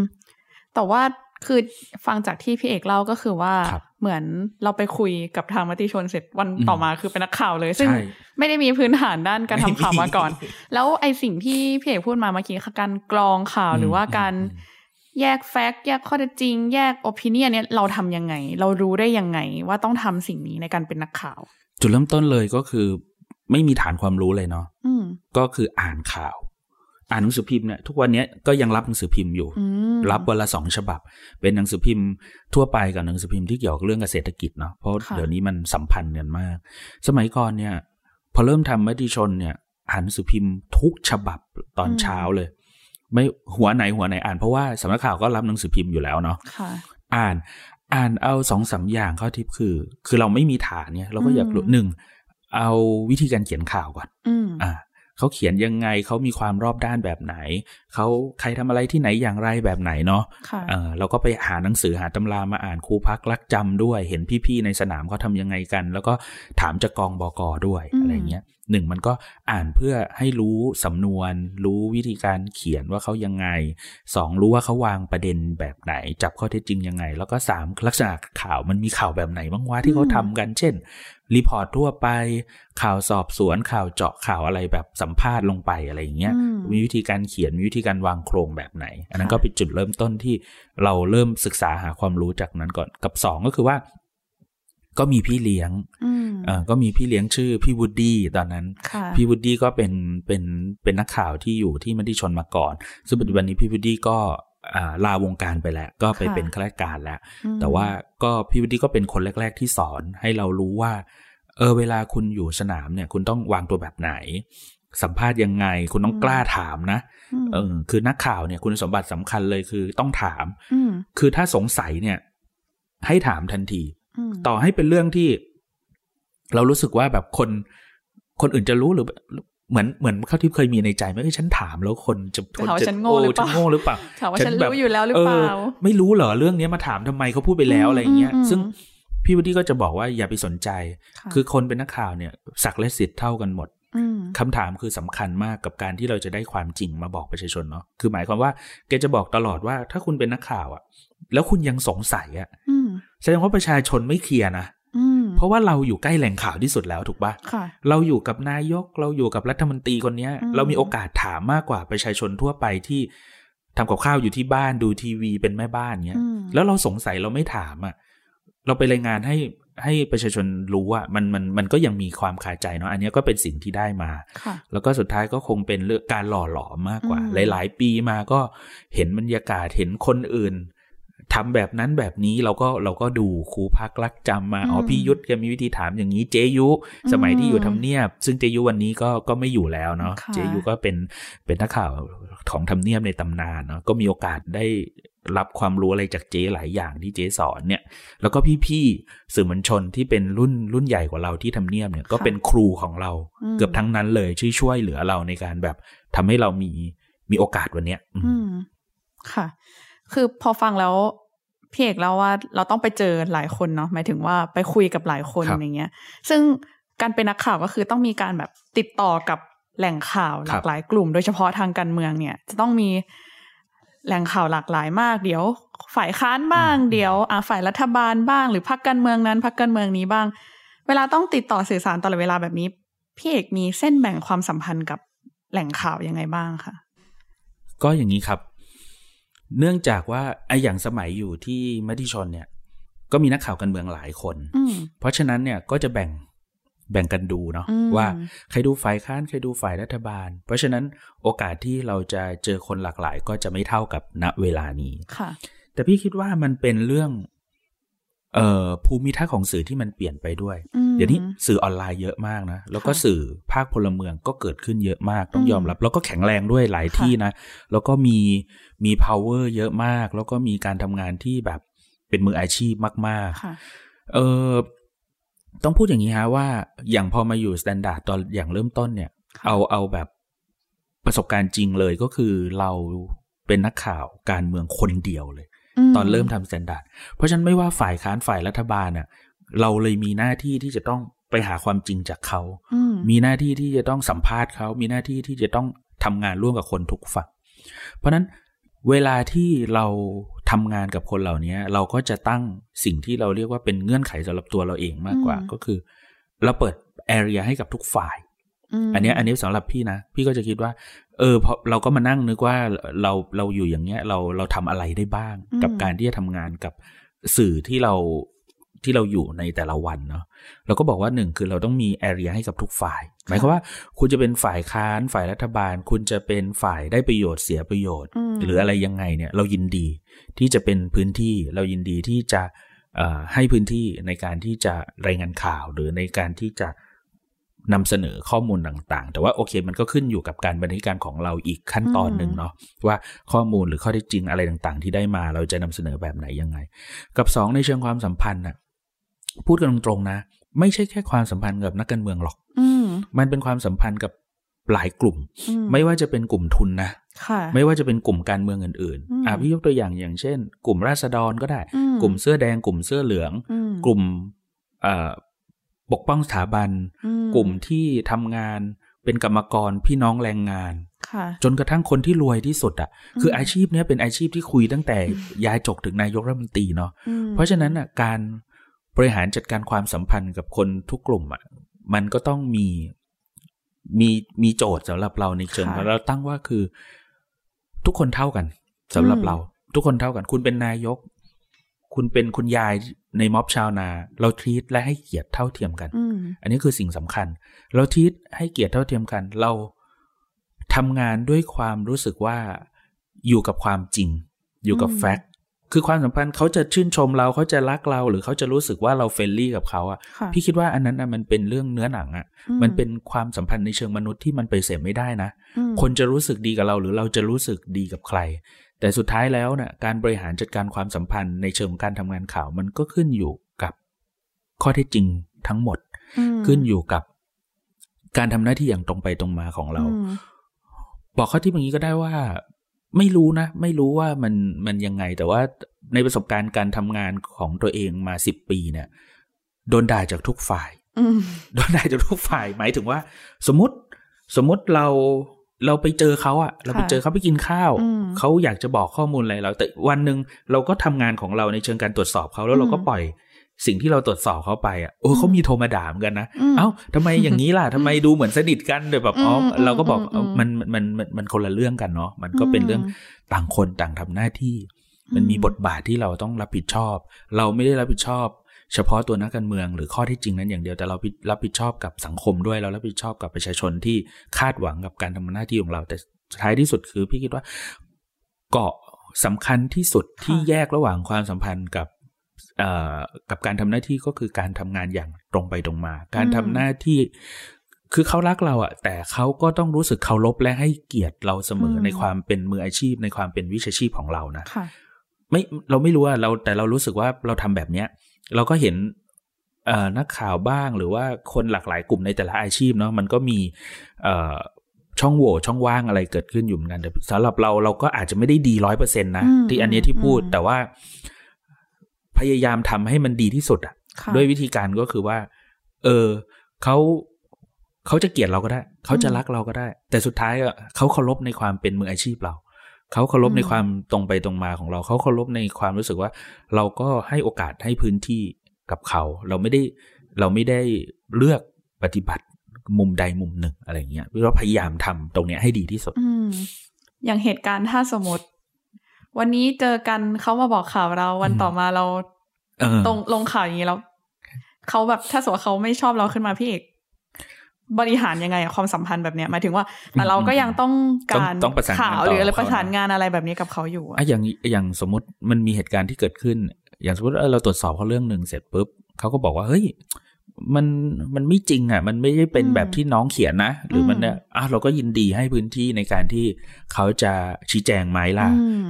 แต่ว่าคือฟังจากที่พี่เอกเล่าก็คือว่าเหมือนเราไปคุยกับทางมติชนเสร็จวันต่อมาคือเป็นนักข่าวเลย ซึ่งไม่ได้มีพื้นฐานด้านการทำข่าวมาก่อน แล้วไอสิ่งที่พี่เอกพูดมาเมื่อกี้คือการกรองข่าวหรือว่าการ แยกแฟกต์แยกข้อเท็จจริง แยกโอปิเนียเนี่ยเราทำยังไง เรารู้ได้ยังไงว่าต้องทำสิ่งนี้ในการเป็นนักข่าว จุดเริ่มต้นเลยก็คือ ไม่มีฐานความรู้เลยเนาะก็คืออ่านข่าว อ่านหนังสือพิมพ์เนี่ยทุกวันนี้ก็ยังรับหนังสือพิมพ์อยู่ รับวันละสองฉบับ เป็นหนังสือพิมพ์ทั่วไปกับหนังสือพิมพ์ที่เกี่ยวกับเรื่องเกษตรกิจเนาะเพราะเดี๋ยวนี้มันสัมพันธ์กันมาก สมัยก่อนเนี่ย พอเริ่มทำมติชนเนี่ยอ่านหนังสือพิมพ์ทุกฉบับตอนเช้าเลย ไม่หัวไหนหัวไหนอ่านเพราะว่าสำนักข่าวก็รับหนังสือพิมพ์อยู่แล้วเนาะอ่านอ่านเอาสองสาอย่างข้อทิปคือ คือเราไม่มีฐานเนี่ย เราก็อยากรู้หนึ่งเอาวิธีการเขียนข่าวก่อนอ่าเขาเขียนยังไงเขามีความรอบด้านแบบไหนเขาใครทำอะไรที่ไหนอย่างไรแบบไหนเนาะะเราก็ไปหาหนังสือหาตำรามาอ่านครูพักรักจำด้วย เห็นพี่ๆในสนามเขาทำยังไงกัน แล้วก็ถามจากกองบอกอด้วยอะไรเงี้ย หนึ่งมันก็อ่านเพื่อให้รู้สำนวน รู้วิธีการเขียนว่าเขายังไงสองรู้ว่าเขาวางประเด็นแบบไหน จับข้อเท็จจริงยังไง แล้วก็สามลักษณะข่าวมันมีข่าวแบบไหนบ้างวะที่เขาทำกัน เช่น report ทั่วไป ข่าวสอบสวนข่าวเจาะข่าวอะไรแบบสัมภาษณ์ลงไปอะไรอย่างเงี้ยมีวิธีการเขียนมีวิธีการวางโครงแบบไหน อันนั้นก็เป็นจุดเริ่มต้นที่เราเริ่มศึกษาหาความรู้จากนั้นก่อนกับสองก็คือว่า ก็มีพี่เลี้ยงอ่าก็มีพี่เลี้ยงชื่อพี่วูดดี้ตอนนั้น พี่วูดดี้ก็เป็นเป็นเป็นนักข่าวที่อยู่ที่มติชนมาก่อน ซึ่งปัจจุบันนี้พี่วูดดี้ก็ลาวงการไปแล้ว ก็ไปเป็นข้าราชการแล้ว แต่ว่าก็พี่วิทย์ก็เป็นคนแรก ๆ ที่สอนให้เรารู้ว่า เออเวลาคุณอยู่สนามเนี่ย คุณต้องวางตัวแบบไหน สัมภาษณ์ยังไง คุณต้องกล้าถามนะเออคือนักข่าวเนี่ย คุณสมบัติสำคัญเลยคือต้องถาม คือถ้าสงสัยเนี่ย ให้ถามทันที ต่อให้เป็นเรื่องที่ เรารู้สึกว่าแบบคน คนอื่นจะรู้หรือเหมือนเหมือนเขาที่เคยมีในใจไหมเออฉันถามแล้วคนจะคนจะโง่หรือเปล่าโง่หรือเปล่าถามว่าฉันรู้อยู่แล้วหรือเปล่าไม่รู้เหรอเรื่องนี้มาถามทำไมเขาพูดไปแล้วอะไรเงี้ย ซึ่งพี่วุฒิก็จะบอกว่าอย่าไปสนใจ คือคนเป็นนักข่าวเนี่ยสักและสิทธิ์เท่ากันหมดคำถามคือสำคัญมากกับการที่เราจะได้ความจริงมาบอกประชาชนเนาะคือหมายความว่าแกจะบอกตลอดว่าถ้าคุณเป็นนักข่าวอะแล้วคุณยังสงสัยอะ แสดงว่าประชาชนไม่เคลียร์นะเพราะว่าเราอยู่ใกล้แหล่งข่าวที่สุดแล้วถูกปะเราอยู่กับนายกเราอยู่กับรัฐมนตรีคนนี้เรามีโอกาสถามมากกว่าประชาชนทั่วไปที่ทำกับข้าวอยู่ที่บ้านดูทีวีเป็นแม่บ้านเนี้ย แล้วเราสงสัยเราไม่ถามอะ เราไปรายงานให้ให้ประชาชนรู้ว่ามันมันมันก็ยังมีความคาใจเนาะอันนี้ก็เป็นสิ่งที่ได้มา แล้วก็สุดท้ายก็คงเป็นเรื่องการหล่อหลอมมากกว่า หลาย ๆ ปีมาก็เห็นบรรยากาศเห็นคนอื่น ทำแบบนั้นแบบนี้เราก็เราก็ดูครูพักรักจำมาอ๋อพี่ยุทธแกมีวิธีถามอย่างนี้เจยุ สมัยที่อยู่ทำเนียบ ซึ่งเจยุวันนี้ก็ก็ไม่อยู่แล้วเนาะเจยุก็เป็นเป็นนักข่าวของทำเนียบในตำนานเนาะก็มีโอกาสได้รับความรู้อะไรจากเจหลายอย่างที่เจสอนเนี่ย แล้วก็พี่ๆสื่อมวลชนที่เป็นรุ่นรุ่นใหญ่กว่าเราที่ทำเนียบเนี่ยก็เป็นครูของเราเกือบทั้งนั้นเลยช่วยช่วยเหลือเราในการแบบทำให้เรามีมีโอกาสวันเนี้ย อืมค่ะ คือพอฟังแล้วพี่เอกเล่าว่าเราต้องไปเจอหลายคนเนาะหมายถึงว่าไปคุยกับหลายคนอย่างเงี้ย ซึ่งการเป็นนักข่าวก็คือต้องมีการแบบติดต่อกับแหล่งข่าวหลากหลายกลุ่ม โดยเฉพาะทางการเมืองเนี่ย จะต้องมีแหล่งข่าวหลากหลายมากเดี๋ยว ฝ่ายค้านบ้าง เดี๋ยวอ่าฝ่ายรัฐบาลบ้าง หรือพรรคการเมืองนั้นพรรคการเมืองนี้บ้าง เวลาต้องติดต่อสื่อสารตลอดเวลาแบบนี้พี่เอกมีเส้นแบ่งความสัมพันธ์กับแหล่งข่าวยังไงบ้างคะก็อย่างนี้ครับ เนื่องจากว่าไออย่างสมัยอยู่ที่มติชนเนี่ย ก็มีนักข่าวการเมืองหลายคน เพราะฉะนั้นเนี่ยก็จะแบ่งแบ่งกันดูเนาะว่าใครดูฝ่ายค้านใครดูฝ่ายรัฐบาล เพราะฉะนั้นโอกาสที่เราจะเจอคนหลากหลาย ก็จะไม่เท่ากับณเวลานี้ค่ะ แต่พี่คิดว่ามันเป็นเรื่อง เอ่อภูมิทัศน์ของสื่อที่มันเปลี่ยนไปด้วย เดี๋ยวนี้สื่อออนไลน์เยอะมากนะ แล้วก็สื่อภาคพลเมืองก็เกิดขึ้นเยอะมาก ต้องยอมรับ แล้วก็แข็งแรงด้วยหลายที่นะ แล้วก็มีมี power เยอะมาก แล้วก็มีการทำงานที่แบบเป็นมืออาชีพมากๆเออต้องพูดอย่างนี้ฮะว่าอย่างพอมาอยู่ Standard ตอนอย่างเริ่มต้นเนี่ย เอาเอาแบบประสบการณ์จริงเลยก็คือเราเป็นนักข่าวการเมืองคนเดียวเลย ตอนเริ่มทำ Standard เพราะฉะนั้นไม่ว่าฝ่ายค้านฝ่ายรัฐบาลน่ะ เราเลยมีหน้าที่ที่จะต้องไปหาความจริงจากเขา มีหน้าที่ที่จะต้องสัมภาษณ์เขา มีหน้าที่ที่จะต้องทำงานร่วมกับคนทุกฝั่ง เพราะนั้นเวลาที่เราทำงานกับคนเหล่านี้เราก็จะตั้งสิ่งที่เราเรียกว่าเป็นเงื่อนไขสำหรับตัวเราเองมากกว่า ก็คือ เราเปิด area ให้กับทุกฝ่าย อันนี้อันนี้สำหรับพี่นะ พี่ก็จะคิดว่า เออพอเราก็มานั่งนึกว่าเราเราอยู่อย่างเงี้ย เราเราทำอะไรได้บ้าง กับการที่จะทำงานกับสื่อที่เราที่เราอยู่ในแต่ละวันเนาะเราก็บอกว่าหนึ่งคือเราต้องมีแอเรียให้กับทุกฝ่าย หมายความว่า คุณจะเป็นฝ่ายค้านฝ่ายรัฐบาล คุณจะเป็นฝ่ายได้ประโยชน์เสียประโยชน์ หรืออะไรยังไงเนี่ย เรายินดีที่จะเป็นพื้นที่เรายินดีที่จะให้พื้นที่ในการที่จะรายงานข่าวหรือในการที่จะ นำเสนอข้อมูลต่างๆ แต่ว่าโอเคมันก็ขึ้นอยู่กับการบริการของเราอีกขั้นตอนหนึ่งเนาะว่าข้อมูลหรือข้อเท็จจริงอะไรต่างๆ ที่ได้มาเราจะนำเสนอแบบไหนยังไง กับสองในเชิงความสัมพันธ์น่ะพูดกันตรงๆนะ ไม่ใช่แค่ความสัมพันธ์กับนักการเมืองหรอกมันเป็นความสัมพันธ์กับหลายกลุ่ม ไม่ว่าจะเป็นกลุ่มทุนนะไม่ว่าจะเป็นกลุ่มการเมืองอื่นๆอ่าพี่ยกตัวอย่างอย่างเช่น กลุ่มราษฎรก็ได้ กลุ่มเสื้อแดง กลุ่มเสื้อเหลือง กลุ่ม ปกป้องสถาบัน กลุ่มที่ทำงานเป็นกรรมกรพี่น้องแรงงานจนกระทั่งคนที่รวยที่สุดอะ คืออาชีพนี้เป็นอาชีพที่คุยตั้งแต่ยายจกถึงนายกรัฐมนตรีเนาะเพราะฉะนั้นอะการบริหารจัดการความสัมพันธ์กับคนทุกกลุ่มอะมันก็ต้องมีมีมีโจทย์สำหรับเราในเชิงเราตั้งว่าคือ ทุกคนเท่ากันสำหรับเรา ทุกคนเท่ากัน คุณเป็นนายก คุณเป็นคุณยายในม็อบชาวนา เราทีตและให้เกียรติเท่าเทียมกัน อันนี้คือสิ่งสำคัญ เราทีตให้เกียรติเท่าเทียมกัน เราทำงานด้วยความรู้สึกว่าอยู่กับความจริง อยู่กับ fact คือความสัมพันธ์เขาจะชื่นชมเราเขาจะรักเรา หรือเขาจะรู้สึกว่าเรา friendly กับเขาอะ พี่คิดว่าอันนั้นมันเป็นเรื่องเนื้อหนังอะ มันเป็นความสัมพันธ์ในเชิงมนุษย์ที่มันไปเสียไม่ได้นะ คนจะรู้สึกดีกับเราหรือเราจะรู้สึกดีกับใคร แต่สุดท้ายแล้วนะ่ะการบริหารจัดการความสัมพันธ์ในเชิงการทำงานข่าวมันก็ขึ้นอยู่กับข้อเท็จจริงทั้งหมด ขึ้นอยู่กับการทำหน้าที่อย่างตรงไปตรงมาของเรา บอกข้อที่อย่างนี้ก็ได้ว่า ไม่รู้นะ ไม่รู้ว่ามันมันยังไง แต่ว่าในประสบการณ์การทำงานของตัวเองมาสิบปีเนี่ยโดนด่าจากทุกฝ่ายโดนด่าจากทุกฝ่ายหมายถึงว่า สมมติสมมติเรา เราไปเจอเขาอะเราไปเจอเขาไปกินข้าว เขาอยากจะบอกข้อมูลอะไรเรา แต่วันหนึ่งเราก็ทำงานของเราในเชิงการตรวจสอบเขาแล้วเราก็ปล่อยสิ่งที่เราตรวจสอบเขาไปอะโอ้เขามีโทรมาด่าเหมือนกันนะเอ้าทำไมอย่างนี้ล่ะทำไมดูเหมือนสนิทกันเลยแบบอ๋อเราก็บอกมันมันมันมันคนละเรื่องกันเนาะมันก็เป็นเรื่องต่างคนต่างทำหน้าที่ มันมีบทบาทที่เราต้องรับผิดชอบ เราไม่ได้รับผิดชอบ เฉพาะตัวนักการเมืองหรือข้อที่จริงนั้นอย่างเดียวแต่เรารับผิดชอบกับสังคมด้วยเรารับผิดชอบกับประชาชนที่คาดหวังกับการทำหน้าที่ของเรา แต่ท้ายที่สุดคือพี่คิดว่าเกาะสำคัญที่สุดที่แยกระหว่างความสัมพันธ์กับกับการทำหน้าที่ก็คือการทำงานอย่างตรงไปตรงมา การทำหน้าที่คือเขารักเราอะแต่เขาก็ต้องรู้สึกเคารพและให้เกียรติเราเสมอในความเป็นมืออาชีพ ในความเป็นวิชาชีพของเรานะไม่เราไม่รู้ว่าเราแต่เรารู้สึกว่าเราทำแบบเนี้ย เราก็เห็นนักข่าวบ้างหรือว่าคนหลากหลายกลุ่มในแต่ละอาชีพเนาะมันก็มีช่องโหว่ช่องว่างอะไรเกิดขึ้นอยู่เหมือนกันแต่สำหรับเราเราก็อาจจะไม่ได้ดีร้อยเปอร์เซ็นต์นะ ที่อันนี้ที่พูดแต่ว่า พยายามทำให้มันดีที่สุดอะ ด้วยวิธีการก็คือว่า เออเขาเขาจะเกลียดเราก็ได้ เขาจะรักเราก็ได้ แต่สุดท้ายอะเขาเคารพในความเป็นมืออาชีพเรา เขาเคารพในความตรงไปตรงมาของเรา เขาเคารพในความรู้สึกว่า เราก็ให้โอกาสให้พื้นที่กับเขา เราไม่ได้เราไม่ได้เลือกปฏิบัติมุมใดมุมหนึ่งอะไรเงี้ยเราพยายามทำตรงเนี้ยให้ดีที่สุดอย่างเหตุการณ์ถ้าสมมติ วันนี้เจอกันเขามาบอกข่าวเรา วันต่อมาเราตรงลงข่าวอย่างนี้แล้วเขาแบบถ้าสมมติเขาไม่ชอบเราขึ้นมาพี่เอก บริหารยังไงความสัมพันธ์แบบเนี้ยหมายถึงว่า แต่เราก็ยังต้องการข่าวหรืออะไรประสานงานอะไรแบบนี้กับเขาอยู่อะอย่างอย่างสมมติมันมีเหตุการณ์ที่เกิดขึ้น อย่างสมมติเราตรวจสอบเขาเรื่องหนึ่งเสร็จปุ๊บเขาก็บอกว่าเฮ้ยมันมันไม่จริงอะ มันไม่ได้เป็นแบบที่น้องเขียนนะ หรือมันเนี่ยอะเราก็ยินดีให้พื้นที่ในการที่เขาจะชี้แจงไหมล่ะ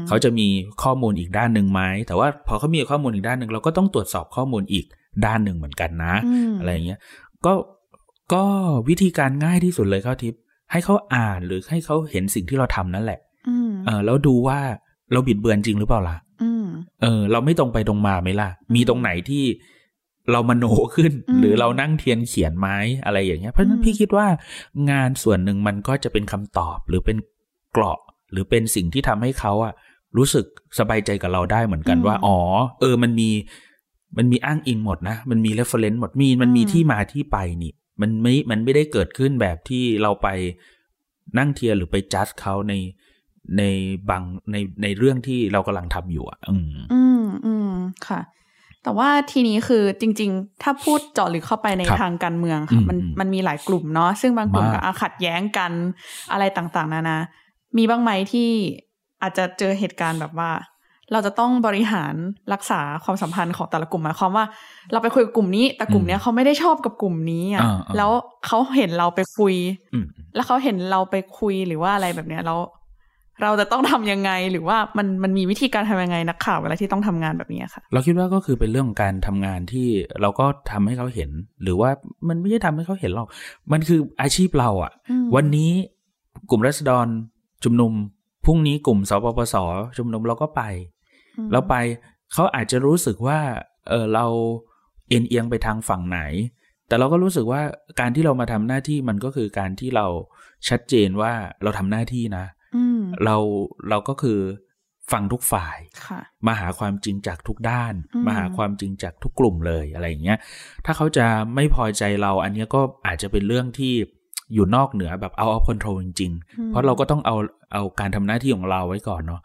เขาจะมีข้อมูลอีกด้านหนึ่งไหมแต่ว่าพอเขามีข้อมูลอีกด้านหนึ่งเราก็ต้องตรวจสอบข้อมูลอีกด้านหนึ่งเหมือนกันนะ อะไรอย่างเงี้ยก็ ก็วิธีการง่ายที่สุดเลยเขาทิพย์ให้เขาอ่านหรือให้เขาเห็นสิ่งที่เราทำนั่นแหละเออแล้วดูว่าเราบิดเบือนจริงหรือเปล่าล่ะเออ เราไม่ตรงไปตรงมาไหมล่ะ มีตรงไหนที่เรามโนขึ้น หรือเรานั่งเทียนเขียนไม้อะไรอย่างเงี้ยเพราะฉะนั้นพี่คิดว่างานส่วนหนึ่งมันก็จะเป็นคำตอบหรือเป็นเกราะหรือเป็นสิ่งที่ทำให้เขาอะรู้สึกสบายใจกับเราได้เหมือนกันว่า อ๋อ เออมันมีมันมีอ้างอิงหมดนะ มันมี reference หมดมีมันมีที่มาที่ไปนี่ มันไม่ มันไม่ได้เกิดขึ้นแบบที่เราไปนั่งเทียนหรือไปจัดเขาในในบางในในเรื่องที่เรากำลังทำอยู่อะ อืม อืมอืมค่ะ แต่ว่าทีนี้คือจริง ๆ ถ้าพูดเจาะลึกเข้าไปในทางการเมืองค่ะ มันมันมีหลายกลุ่มเนาะซึ่งบางกลุ่มก็ขัดแย้งกันอะไรต่างๆ นานา มีบ้างไหมที่อาจจะเจอเหตุการณ์แบบว่า เราจะต้องบริหารรักษาความสัมพันธ์ของแต่ละกลุ่มหมายความว่า เราไปคุยกับกลุ่มนี้ แต่กลุ่มเนี้ยเขาไม่ได้ชอบกับกลุ่มนี้อะแล้วเขาเห็นเราไปคุย แล้วเขาเห็นเราไปคุยหรือว่าอะไรแบบเนี้ยแล้วเราจะต้องทํำยังไงหรือว่ามันมันมีวิธีการทำยังไงนักข่าวเวลาที่ต้องทำงานแบบนี้ค่ะ เราคิดว่าก็คือเป็นเรื่องของการทำงานที่เราก็ทำให้เขาเห็น หรือว่ามันไม่ใช่ทำให้เขาเห็นหรอกมันคืออาชีพเราอะ่ะ วันนี้กลุ่มรัษฎรชุมนุมพรุ่งนี้กลุ่มสปปสชุมนุมเราก็ไป เราไปเขาอาจจะรู้สึกว่าเออเราเอ็นเอียงไปทางฝั่งไหน แต่เราก็รู้สึกว่าการที่เรามาทำหน้าที่มันก็คือการที่เราชัดเจนว่าเราทำหน้าที่นะเราเราก็คือฟังทุกฝ่ายมาหาความจริงจากทุกด้าน มาหาความจริงจากทุกกลุ่มเลยอะไรอย่างเงี้ย ถ้าเขาจะไม่พอใจเรา อันนี้ก็อาจจะเป็นเรื่องที่อยู่นอกเหนือแบบเอาเอาคอนโทรลจริงๆ เพราะเราก็ต้องเอาเอาการทำหน้าที่ของเราไว้ก่อนเนาะ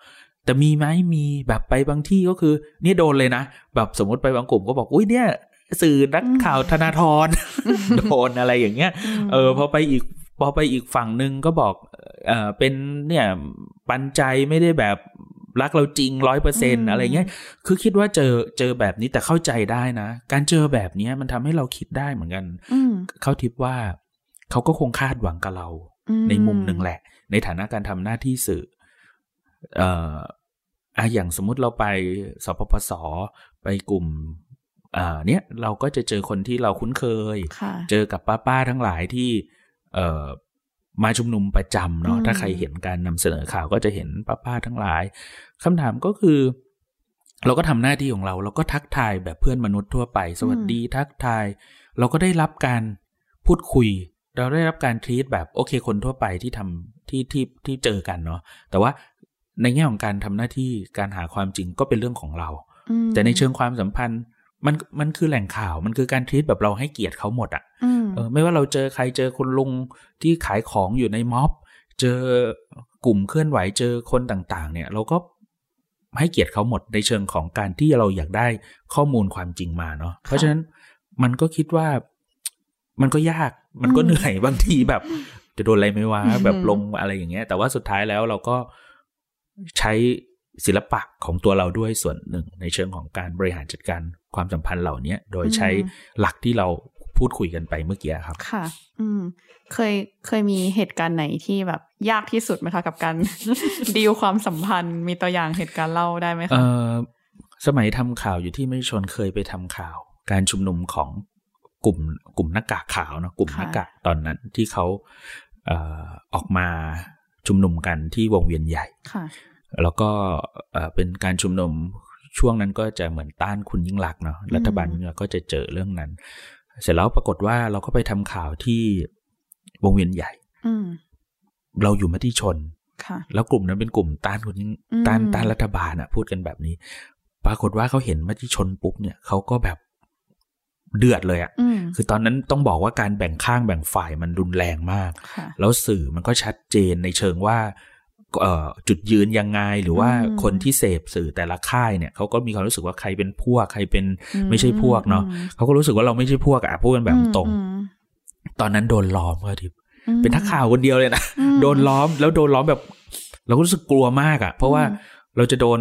แต่มีไหมมีแบบไปบางที่ก็คือนี่โดนเลยนะ แบบสมมติไปบางกลุ่มก็บอกอุ้ยเนี่ย สื่อนักข่าวธนาธรโดนอะไรอย่างเงี้ย เออพอไปอีกพอไปอีกฝั่งหนึ่งก็บอกเออเป็นเนี่ยปันใจไม่ได้แบบรักเราจริงร้อยเปอร์เซ็นอะไรเงี้ย คือคิดว่าเจอเจอแบบนี้แต่เข้าใจได้นะ การเจอแบบนี้มันทำให้เราคิดได้เหมือนกันเขาทิปว่าเขาก็คงคาดหวังกับเรา ในมุมหนึ่งแหละ ในฐานะการทำหน้าที่สื่อเอ่ออะอย่างสมมุติเราไปสปปสไปกลุ่มอ่าเนี้ยเราก็จะเจอคนที่เราคุ้นเคย เจอกับป้าป้าทั้งหลายที่ เอ่อมาชุมนุมประจำเนาะถ้าใครเห็นการนำเสนอข่าวก็จะเห็นป้าป้าทั้งหลายคำถามก็คือ เราก็ทำหน้าที่ของเรา เราก็ทักทายแบบเพื่อนมนุษย์ทั่วไป สวัสดีทักทาย เราก็ได้รับการพูดคุย เราได้รับการทีตแบบโอเคคนทั่วไปที่ทำที่ที่ที่เจอกันเนาะแต่ว่า ในแง่ของการทำหน้าที่การหาความจริงก็เป็นเรื่องของเรา แต่ในเชิงความสัมพันธ์มันมันคือแหล่งข่าวมันคือการทีตแบบเราให้เกียรติเขาหมดอะ่ะไม่ว่าเราเจอใครเจอคุณลุงที่ขายของอยู่ในม็อบ เจอกลุ่มเคลื่อนไหวเจอคนต่าง ๆ เนี่ย เราก็ให้เกียรติเขาหมดในเชิงของการที่เราอยากได้ข้อมูลความจริงมาเนาะเพราะฉะนั้นมันก็คิดว่ามันก็ยากมันก็เหนื่อยบางทีแบบ จะโดนอะไรไม่ว่าแบบลงอะไรอย่างเงี้ย แต่ว่าสุดท้ายแล้วเราก็ ใช้ศิลปะของตัวเราด้วยส่วนหนึ่ง ในเชิงของการบริหารจัดการความสัมพันธ์เหล่านี้โดยใช้หลักที่เราพูดคุยกันไปเมื่อกี้ครับ ค่ะ อืม เคย เคยมีเหตุการณ์ไหนที่แบบยากที่สุดไหมคะกับการ ดีลความสัมพันธ์ มีตัวอย่างเหตุการณ์เล่าได้ไหมคะ เออสมัยทำข่าวอยู่ที่ไม่ชนเคยไปทำข่าว การชุมนุมของกลุ่มกลุ่มหน้ากากขาวนะกลุ่มหน้ากากตอนนั้นที่เขาเอออกมา ชุมนุมกันที่วงเวียนใหญ่แล้วก็เป็นการชุมนุมช่วงนั้นก็จะเหมือนต้านคุณยิ่งลักษณ์เนาะรัฐบาลเราก็จะเจอเรื่องนั้น เสร็จแล้วปรากฏว่าเราก็ไปทำข่าวที่วงเวียนใหญ่เราอยู่มติชนแล้วกลุ่มนั้นเป็นกลุ่มต้านคุณยิ่งต้านต้านรัฐบาลอะพูดกันแบบนี้ ปรากฏว่าเขาเห็นมติชนปุ๊บเนี่ยเขาก็แบบ เดือดเลยอะ่ะ คือตอนนั้นต้องบอกว่าการแบ่งข้างแบ่งฝ่ายมันรุนแรงมาก แล้วสื่อมันก็ชัดเจนในเชิงว่าจุดยืนยังไง หรือว่าคนที่เสพสื่อแต่ละค่ายเนี่ยเขาก็มีความรู้สึกว่าใครเป็นพวก ใครเป็นไม่ใช่พวกเนาะเขาก็รู้สึกว่าเราไม่ใช่พวกอะพูดกันแบบตรง ตอนนั้นโดนล้อมก็ทิพเป็นทักข่าวคนเดียวเลยนะโดนล้อมแล้วโดนล้อมแบบ เราก็รู้สึกกลัวมากอะเพราะว่าเราจะโดน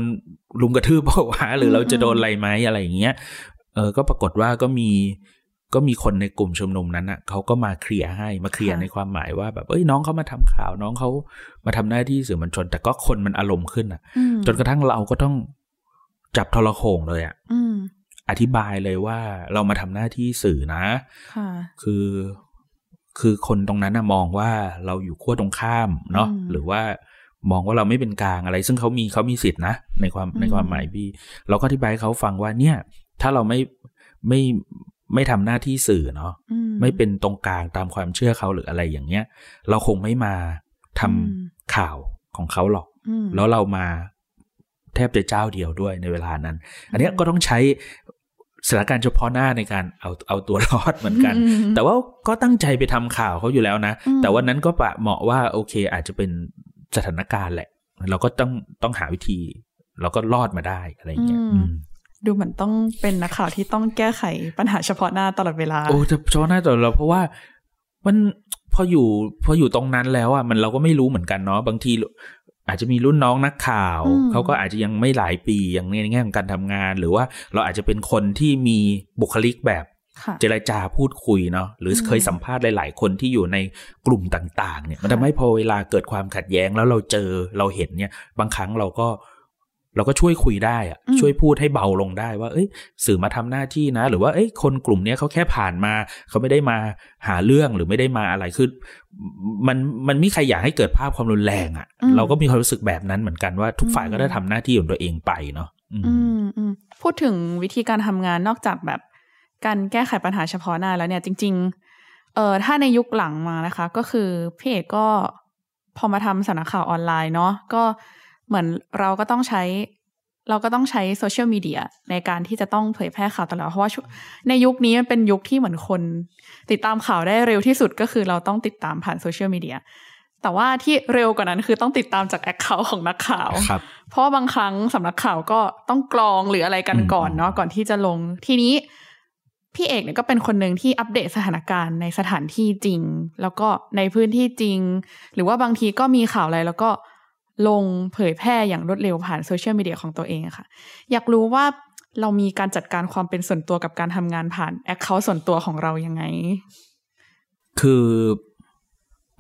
ลุมกระทืบเปล่าวะหรือเราจะโดนอะไรไหมอะไรอย่างเงี้ยเออก็ปรากฏว่าก็มีก็มีคนในกลุ่มชุมนุมนั้นอะเขาก็มาเคลียร์ให้มาเคลียร์ในความหมายว่าแบบเอ้ยน้องเขามาทำข่าวน้องเขามาทำหน้าที่สื่อมวลชน แต่ก็คนมันอารมณ์ขึ้นอะ จนกระทั่งเราก็ต้องจับทรโขงเลยอะอธิบายเลยว่าเรามาทำหน้าที่สื่อนะคือคือคนตรงนั้นมองว่าเราอยู่ขั้วตรงข้ามเนาะหรือว่ามองว่าเราไม่เป็นกลางอะไร ซึ่งเขามีเขามีสิทธินะในความในความหมายพี่ เราก็อธิบายเขาฟังว่าเนี่ย ถ้าเราไม่ไม่ไม่ทำหน้าที่สื่อเนาะไม่เป็นตรงกลางตามความเชื่อเขาหรืออะไรอย่างเงี้ย เราคงไม่มาทำข่าวของเขาหรอก แล้วเรามาแทบจะเจ้าเดียวด้วยในเวลานั้น อันนี้ก็ต้องใช้สถานการณ์เฉพาะหน้าในการเอาเอาตัวรอดเหมือนกัน แต่ว่าก็ตั้งใจไปทำข่าวเขาอยู่แล้วนะ แต่วันนั้นก็ปะเหมาะว่าโอเค อาจจะเป็นสถานการณ์แหละ เราก็ต้องต้องหาวิธี เราก็รอดมาได้อะไรอย่างเงี้ย ดูเหมือนต้องเป็นนักข่าวที่ต้องแก้ไขปัญหาเฉพาะหน้าตลอดเวลา โอ้เฉพาะหน้าตลอดเพราะว่ามันพออยู่พออยู่ตรงนั้นแล้วอะมันเราก็ไม่รู้เหมือนกันเนาะบางที อาจจะมีรุ่นน้องนักข่าว เขาก็อาจจะยังไม่หลายปีอย่างในแง่ของการทำงาน หรือว่าเราอาจจะเป็นคนที่มีบุคลิกแบบเจรจาพูดคุยเนาะหรือเคยสัมภาษณ์หลาย ๆ คนที่อยู่ในกลุ่มต่าง ๆ เนี่ย มันทำให้พอเวลาเกิดความขัดแย้งแล้วเราเจอเราเห็นเนี่ย บางครั้งเราก็ เราก็ช่วยคุยได้อะช่วยพูดให้เบาลงได้ว่าเอ้ย สื่อมาทำหน้าที่นะ หรือว่าเอ้ยคนกลุ่มนี้เขาแค่ผ่านมา เขาไม่ได้มาหาเรื่องหรือไม่ได้มาอะไรคือมันมันไม่ใครอยากให้เกิดภาพความรุนแรงอะ่ะ เราก็มีความรู้สึกแบบนั้นเหมือนกันว่าทุกฝ่ายก็ได้ทำหน้าที่ของตัวเองไปเนาะพูดถึงวิธีการทำงานนอกจากแบบการแก้ไขปัญหาเฉพาะหน้าแล้วเนี่ย จริง ๆ เอ่อถ้าในยุคหลังมานะคะ ก็คือพี่เอกก็พอมาทำสายข่าวออนไลน์เนาะก็ เหมือนเราก็ต้องใช้ เราก็ต้องใช้โซเชียลมีเดียในการที่จะต้องเผยแพร่ข่าวตลอดเพราะว่าในยุคนี้มันเป็นยุคที่เหมือนคน ติดตามข่าวได้เร็วที่สุดก็คือเราต้องติดตามผ่านโซเชียลมีเดียแต่ว่าที่เร็วกว่านั้นคือต้องติดตามจาก account ของนักข่าว เพราะบางครั้งสำนักข่าวก็ต้องกรองหรืออะไรกันก่อนเนาะก่อนที่จะลง ทีนี้พี่เอกเนี่ยก็เป็นคนหนึ่งที่อัปเดตสถานการณ์ในสถานที่จริง แล้วก็ในพื้นที่จริง หรือว่าบางทีก็มีข่าวอะไรแล้วก็ ลงเผยแพร่อย่างรวดเร็วผ่านโซเชียลมีเดียของตัวเองค่ะ อยากรู้ว่าเรามีการจัดการความเป็นส่วนตัวกับการทำงานผ่าน account ส่วนตัวของเรายังไง คือ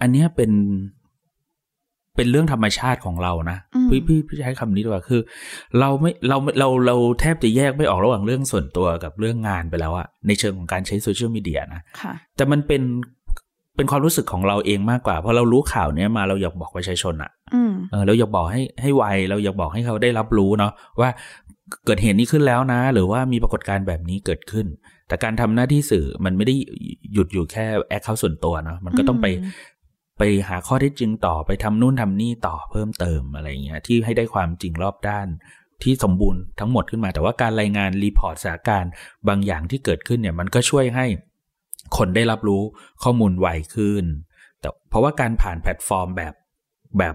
อันนี้เป็นเป็นเรื่องธรรมชาติของเรานะพี่พี่พี่ใช้คำนี้ดีกว่าคือ เราไม่เราเราเราแทบจะแยกไม่ออกระหว่างเรื่องส่วนตัวกับเรื่องงานไปแล้วอะในเชิงของการใช้โซเชียลมีเดียนะแต่มันเป็น เป็นความรู้สึกของเราเองมากกว่า เพราะเรารู้ข่าวเนี้ยมาเราอยากบอกประชาชนอะเออเราอยากบอกให้ให้ไวเราอยากบอกให้เขาได้รับรู้เนาะว่าเกิดเหตุนี้ขึ้นแล้วนะ หรือว่ามีปรากฏการณ์แบบนี้เกิดขึ้น แต่การทำหน้าที่สื่อมันไม่ได้หยุดอยู่แค่แอคเคาท์ส่วนตัวเนาะมันก็ต้องไปไปหาข้อเท็จจริงต่อไปทำนู่นทำนี่ต่อเพิ่มเติมอะไรเงี้ยที่ให้ได้ความจริงรอบด้านที่สมบูรณ์ทั้งหมดขึ้นมา แต่ว่าการรายงาน report สถานการณ์บางอย่างที่เกิดขึ้นเนี่ย มันก็ช่วยให้ คนได้รับรู้ข้อมูลไวขึ้น แต่เพราะว่าการผ่านแพลตฟอร์มแบบแบบ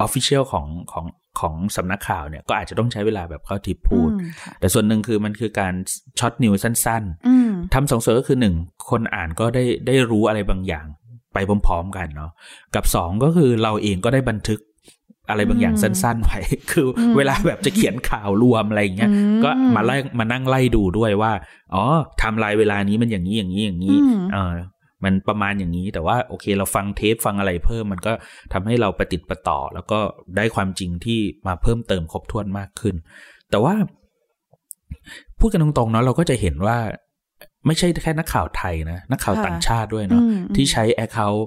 official ของของของสำนักข่าวเนี่ยก็อาจจะต้องใช้เวลาแบบเข้าทิปพูด แต่ส่วนหนึ่งคือมันคือการ short news สั้นๆทำสองส่วนก็คือหนึ่งคนอ่านก็ได้ได้รู้อะไรบางอย่างไปพร้อมๆกันเนาะกับสองก็คือเราเองก็ได้บันทึก อะไรบางอย่างสั้นๆไว้คือเวลาแบบจะเขียนข่าวรวมอะไรเงี้ยก็มาไล่มานั่งไล่ดูด้วยว่า อ๋อทำลายเวลานี้มันอย่างนี้อย่างนี้อย่างนี้เออมันประมาณอย่างนี้แต่ว่าโอเคเราฟังเทปฟังอะไรเพิ่มมันก็ทำให้เราประติดประต่อ แล้วก็ได้ความจริงที่มาเพิ่มเติมครบถ้วนมากขึ้น แต่ว่า พูดกันตรงๆเนาะเราก็จะเห็นว่า ไม่ใช่แค่นักข่าวไทยนะ นักข่าวต่างชาติด้วยเนาะที่ใช้ account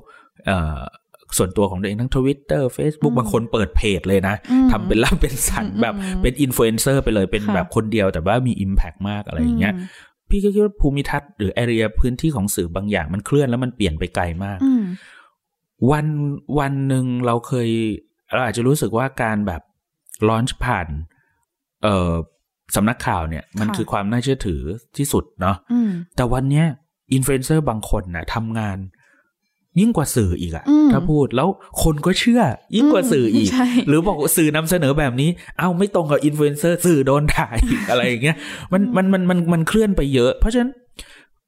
ส่วนตัวของตัวเองทั้งทวิตเตอร์เฟซบุ๊กบางคนเปิดเพจเลยนะทำเป็นล่ำเป็นสันแบบเป็นอินฟลูเอนเซอร์ไปเลยเป็นแบบคนเดียวแต่ว่ามี impact มากอะไรอย่างเงี้ยพี่ก็คิดว่าภูมิทัศน์หรือ area พื้นที่ของสื่อบางอย่างมันเคลื่อนแล้วมันเปลี่ยนไปไกลมากวันวันหนึ่งเราเคยเราอาจจะรู้สึกว่าการแบบ launch ผ่านเอ่อสำนักข่าวเนี่ยมันคือความน่าเชื่อถือที่สุดเนาะแต่วันเนี้ยอินฟลูเอนเซอร์บางคนนะ่ะทำงาน ยิ่งกว่าสื่ออีกอะถ้าพูดแล้วคนก็เชื่อ ยิ่งกว่าสื่ออีก หรือบอกสื่อนำเสนอแบบนี้ เอ้าไม่ตรงกับอินฟลูเอนเซอร์สื่อโดนถ่ายอะไรอย่างเงี้ยมันมันมันมันมันเคลื่อนไปเยอะ เพราะฉะนั้น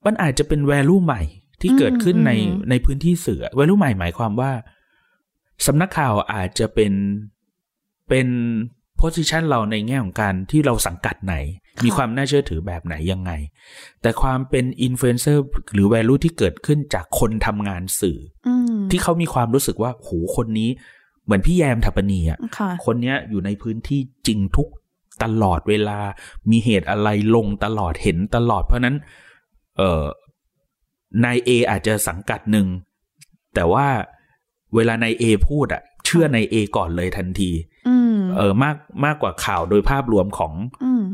มันอาจจะเป็น value ใหม่ที่เกิดขึ้นในในพื้นที่สื่อ value ใหม่หมายความว่าสำนักข่าวอาจจะเป็นเป็นposition เราในแง่ของการที่เราสังกัดไหน มีความน่าเชื่อถือแบบไหนยังไง แต่ความเป็นอินฟลูเอนเซอร์หรือ value ที่เกิดขึ้นจากคนทำงานสื่อที่เขามีความรู้สึกว่าโหคนนี้ เหมือนพี่แยมฐปนีย์อะคนนี้อยู่ในพื้นที่จริงทุกตลอดเวลา มีเหตุอะไรลงตลอดเห็นตลอด เพราะนั้น เออนายเออาจจะสังกัดหนึ่ง แต่ว่าเวลานายเอพูดอะเชื่อนายเอก่อนเลยทันทีเออมากมากกว่าข่าวโดยภาพรวมของ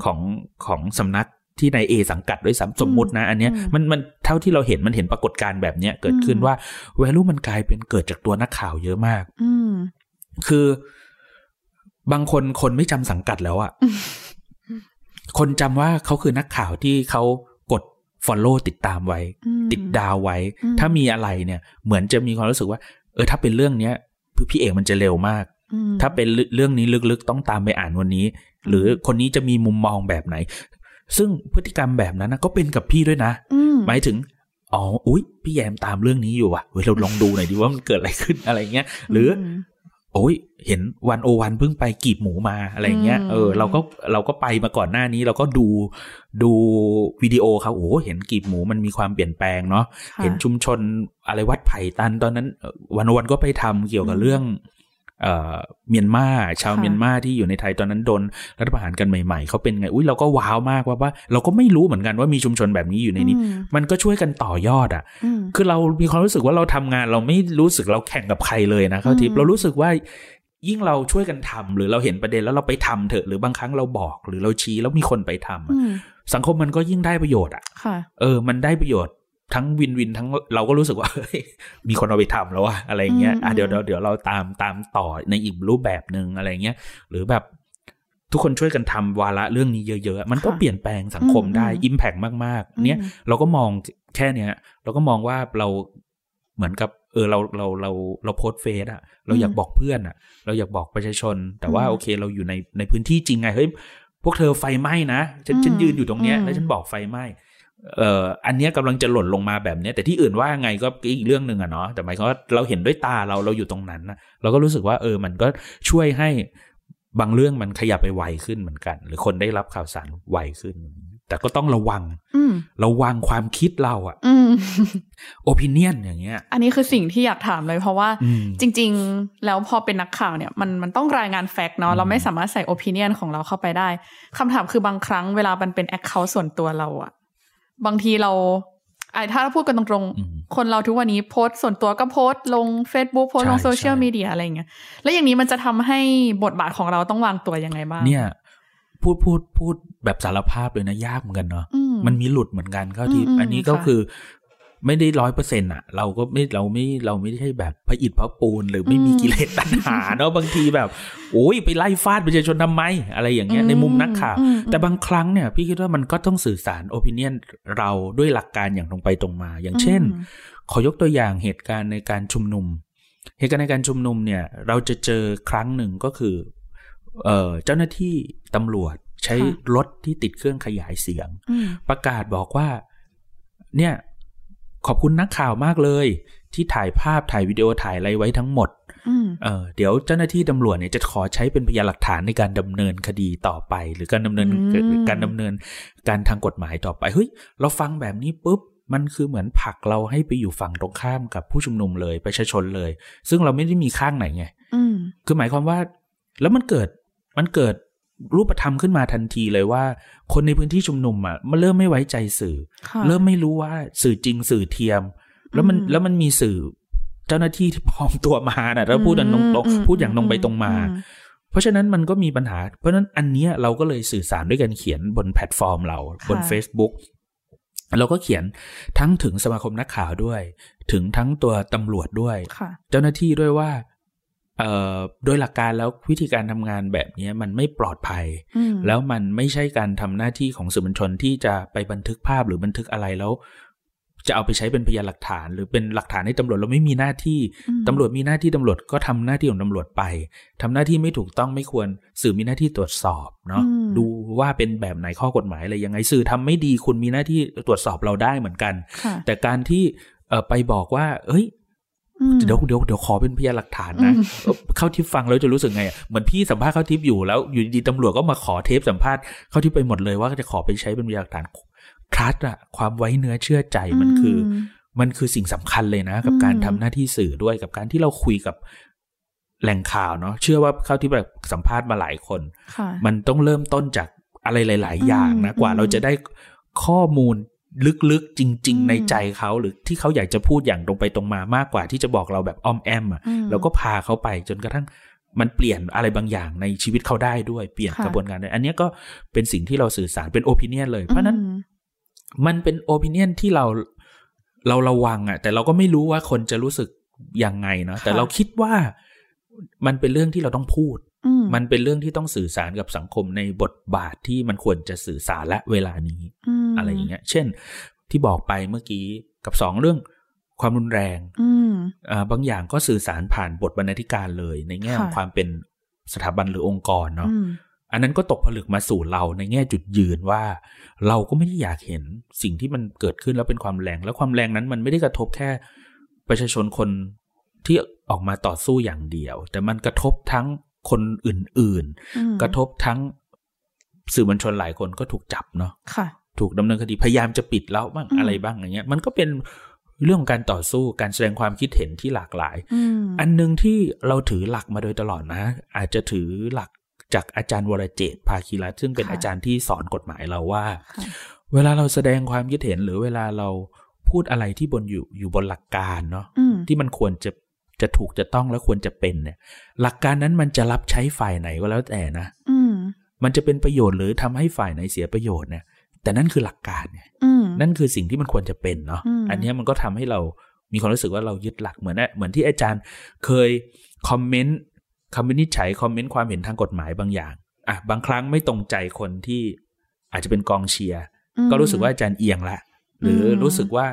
ของของสำนักที่ในเอสังกัดด้วยซ้ำสมมุตินะ อันเนี้ยมันมันเท่าที่เราเห็นมันเห็นปรากฏการณ์แบบเนี้ยเกิดขึ้นว่า แวลูมันกลายเป็นเกิดจากตัวนักข่าวเยอะมาก อืคือบางคนคนไม่จำสังกัดแล้วอะคนจำว่าเขาคือนักข่าวที่เขากด follow ติดตามไว้ ติดดาวไว้ ถ้ามีอะไรเนี่ย เหมือนจะมีความรู้สึกว่า เออถ้าเป็นเรื่องเนี้ยพี่เอกมันจะเร็วมาก ถ้าเป็นเรื่องนี้ลึกๆต้องตามไปอ่านวันนี้ หรือคนนี้จะมีมุมมองแบบไหน ซึ่งพฤติกรรมแบบนั้นก็เป็นกับพี่ด้วยนะหมายถึงอ๋ออุ้ยพี่แยมตามเรื่องนี้อยู่อะเราลองดูหน่อยดิว่ามันเกิดอะไรขึ้นอะไรเงี้ยหรือ โอ้ย เห็นวันโอวันเพิ่งไปกีบหมูมาอะไรเงี้ยเออเราก็เราก็ไปมาก่อนหน้านี้ เราก็ดูดูวิดีโอเขาโอ้เห็นกีบหมูมันมีความเปลี่ยนแปลงเนาะเห็นชุมชนอะไรวัดไผ่ตันตอนนั้น วันโอวันก็ไปทำเกี่ยวกับเรื่อง เมียนมาชาวเมียนมาที่อยู่ในไทยตอนนั้นโดนรัฐประหารกันใหม่ๆเขาเป็นไงอุ้ยเราก็ว้าวมากว่าว่าเราก็ไม่รู้เหมือนกันว่ามีชุมชนแบบนี้อยู่ในนี้ มันก็ช่วยกันต่อยอดอะ คือเรามีความรู้สึกว่าเราทำงาน เราไม่รู้สึกเราแข่งกับใครเลยนะเขาทิพย์เรารู้สึกว่ายิ่งเราช่วยกันทำหรือเราเห็นประเด็นแล้วเราไปทำเถอะหรือบางครั้งเราบอก หรือเราชี้แล้วมีคนไปทำสังคมมันก็ยิ่งได้ประโยชน์อะเออ มันได้ประโยชน์ ทั้งวินวินทั้งเราก็รู้สึกว่ามีคนเอาไปทำแล้วว่าอะไรเงี้ยอะเดี๋ยวเดี๋ยวเดี๋ยวเราตามตามต่อในอีกรูปแบบหนึ่งอะไรเงี้ยหรือแบบทุกคนช่วยกันทำวาระเรื่องนี้เยอะๆ มันก็เปลี่ยนแปลงสังคมได้อิมแพกมากๆ เนี้ยเราก็มองแค่เนี้ย เราก็มองว่าเราเหมือนกับเออเราเราเราเราโพสเฟซอะเราอยากบอกเพื่อนอะเราอยากบอกประชาชน แต่ว่าโอเคเราอยู่ในในพื้นที่จริงไงเฮ้ยพวกเธอไฟไหม้นะฉันฉันยืนอยู่ตรงเนี้ยแล้วฉันบอกไฟไหม้ เอ่ออันนี้กำลังจะหล่นลงมาแบบนี้แต่ที่อื่นว่าไงก็อีกเรื่องหนึ่งอะเนาะแต่หมายความว่าเราเห็นด้วยตาเราเราอยู่ตรงนั้นนะเราก็รู้สึกว่าเออมันก็ช่วยให้บางเรื่องมันขยับไปไวขึ้นเหมือนกัน หรือคนได้รับข่าวสารไวขึ้น แต่ก็ต้องระวังระวังความคิดเราอะโอปิเนียนอย่างเงี้ย อันนี้คือสิ่งที่อยากถามเลยเพราะว่าจริง ๆ แล้วพอเป็นนักข่าวเนี่ยมันมันต้องรายงาน fact เนาะเราไม่สามารถใส่ opinion ของเราเข้าไปได้คำถามคือบางครั้งเวลามันเป็น account ส่วนตัวเราอะ บางทีเราไอ้ถ้าเราพูดกันตรงๆ คนเราทุกวันนี้โพสส่วนตัวก็โพสลง Facebook โพสลงโซเชียลมีเดียอะไรเงี้ยแล้วอย่างนี้มันจะทำให้บทบาทของเราต้องวางตัวยังไงบ้าง เนี่ย พูดพูดพูดแบบสารภาพเลยนะ ยากเหมือนกันเนาะมันมีหลุดเหมือนกันเข้าที่ อันนี้ก็คือ ไม่ได้ร้อยเปอร์เซ็นต์อะ เราก็ไม่เราไม่เราไม่ใช่แบบพระอิฐพระปูน หรือไม่มีกิเลสตัณหาเนาะบางทีแบบ โอ้ยไปไล่ฟาดประชาชนทำไม อะไรอย่างเงี้ยในมุมนักข่าว แต่บางครั้งเนี่ย พี่คิดว่ามันก็ต้องสื่อสารโอปิเนียนเราด้วยหลักการอย่างตรงไปตรงมา อย่างเช่น ขอยกตัวอย่างเหตุการณ์ในการชุมนุม เหตุการณ์ในการชุมนุมเนี่ย เราจะเจอครั้งหนึ่งก็คือเออเจ้าหน้าที่ตำรวจใช้รถที่ติดเครื่องขยายเสียง ประกาศบอกว่า เนี่ย ขอบคุณนักข่าวมากเลย ที่ถ่ายภาพถ่ายวิดีโอถ่ายอะไรไว้ทั้งหมดเออเดี๋ยวเจ้าหน้าที่ตำรวจเนี่ยจะขอใช้เป็นพยานหลักฐานในการดำเนินคดีต่อไป หรือการดำเนินการดำเนินการทางกฎหมายต่อไปเฮ้ยเราฟังแบบนี้ปุ๊บมันคือเหมือนผลักเราให้ไปอยู่ฝั่งตรงข้ามกับผู้ชุมนุมเลยประชาชนเลย ซึ่งเราไม่ได้มีข้างไหนไงคือหมายความว่า แล้วมันเกิดมันเกิด รูปธรรมขึ้นมาทันทีเลยว่า คนในพื้นที่ชุมนุมอะมันเริ่มไม่ไว้ใจสื่อ เริ่มไม่รู้ว่าสื่อจริงสื่อเทียม แล้วมันแล้วมันมีสื่อ เจ้าหน้าที่ที่พร้อมตัวมานะแล้วพูดอย่างตรงพูดอย่างตรงไปตรงมา เพราะฉะนั้นมันก็มีปัญหา เพราะฉะนั้นอันนี้เราก็เลยสื่อสารด้วยกันเขียนบนแพลตฟอร์มเราบน Facebook เราก็เขียนทั้งถึงสมาคมนักข่าวด้วย ถึงทั้งตัวตำรวจด้วย เจ้าหน้าที่ด้วยว่า โดยหลักการแล้ววิธีการทำงานแบบนี้มันไม่ปลอดภัย แล้วมันไม่ใช่การทำหน้าที่ของสื่อมวลชนที่จะไปบันทึกภาพหรือบันทึกอะไรแล้ว จะเอาไปใช้เป็นพยานหลักฐาน หรือเป็นหลักฐานให้ตำรวจเราไม่มีหน้าที่ตำรวจมีหน้าที่ตำรวจก็ทำหน้าที่ของตำรวจไปทำหน้าที่ไม่ถูกต้องไม่ควรสื่อมีหน้าที่ตรวจสอบเนาะดูว่าเป็นแบบไหนข้อกฎหมายอะไรยังไงสื่อทำไม่ดีคุณมีหน้าที่ตรวจสอบเราได้เหมือนกัน แต่การที่ไปบอกว่า เอ้ย เดี๋ยวเดี๋ยวเดี๋ยวขอเป็นพยานหลักฐานนะเข้าทิปฟังแล้วจะรู้สึกไงเหมือนพี่สัมภาษณ์เข้าทิปอยู่แล้วอยู่ดีตำรวจก็มาขอเทปสัมภาษณ์เข้าทิปไปหมดเลยว่าจะขอไปใช้เป็นพยานหลักฐานทรัสอะความไว้เนื้อเชื่อใจมันคือ มันคือสิ่งสำคัญเลยนะ กับการทำหน้าที่สื่อด้วยกับการที่เราคุยกับแหล่งข่าวเนาะเชื่อว่าเข้าที่แบบสัมภาษณ์มาหลายคน มันต้องเริ่มต้นจากอะไรหลาย ๆ อย่างนะกว่าเราจะได้ข้อมูล ลึกๆจริง ๆ ในใจเขาหรือที่เขาอยากจะพูดอย่างตรงไปตรงมามากกว่าที่จะบอกเราแบบอ้อมแอมอะเราก็พาเขาไปจนกระทั่งมันเปลี่ยนอะไรบางอย่างในชีวิตเขาได้ด้วยเปลี่ยนกระบวนการได้อันนี้ก็เป็นสิ่งที่เราสื่อสารเป็นโอปิเนียนเลย เพราะนั้นมันเป็นโอปิเนียนที่เราเราระวังอะ่ะ แต่เราก็ไม่รู้ว่าคนจะรู้สึกยังไงเนาะแต่เราคิดว่ามันเป็นเรื่องที่เราต้องพูด มันเป็นเรื่องที่ต้องสื่อสารกับสังคมในบทบาทที่มันควรจะสื่อสารและเวลานี้ อะไรอย่างเงี้ย เช่น ที่บอกไปเมื่อกี้กับสองเรื่องความรุนแรงบางอย่างก็สื่อสารผ่านบทบรรณาธิการเลย ในแง่ของความเป็นสถาบันหรือองค์กรเนาะอันนั้นก็ตกผลึกมาสู่เราในแง่จุดยืนว่า เราก็ไม่ได้อยากเห็นสิ่งที่มันเกิดขึ้นแล้วเป็นความแรง แล้วความแรงนั้นมันไม่ได้กระทบแค่ ประชาชนคนที่ออกมาต่อสู้อย่างเดียว แต่มันกระทบทั้งคนอื่น ๆ กระทบทั้งสื่อมวลชนหลายคนก็ถูกจับเนาะ ถูกดำเนินคดีพยายามจะปิดแล้วบ้างอะไรบ้างอย่างเงี้ย มันก็เป็นเรื่องการต่อสู้การแสดงความคิดเห็นที่หลากหลาย อันหนึ่งที่เราถือหลักมาโดยตลอดนะ อาจจะถือหลักจากอาจารย์วรเจตภาคีรัตซึ่งเป็นอาจารย์ที่สอนกฎหมายเราว่า เวลาเราแสดงความคิดเห็นหรือเวลาเราพูดอะไรที่บนอยู่อยู่บนหลักการเนาะที่มันควรจะจะถูกจะต้องและควรจะเป็นเนี่ย หลักการนั้นมันจะรับใช้ฝ่ายไหนก็แล้วแต่นะมันจะเป็นประโยชน์หรือทำให้ฝ่ายไหนเสียประโยชน์เนี่ย แต่นั่นคือหลักการเนี่ยนั่นคือสิ่งที่มันควรจะเป็นเนาะอันนี้มันก็ทำให้เรามีความรู้สึกว่าเรายึดหลักเหมือนเหมือนที่อาจารย์เคยคอมเมนต์คำวินิจฉัยคอมเมนต์ความเห็นทางกฎหมายบางอย่างอะบางครั้งไม่ตรงใจคนที่อาจจะเป็นกองเชียร์ก็รู้สึกว่าอาจารย์เอียงละ หรือรู้สึกว่า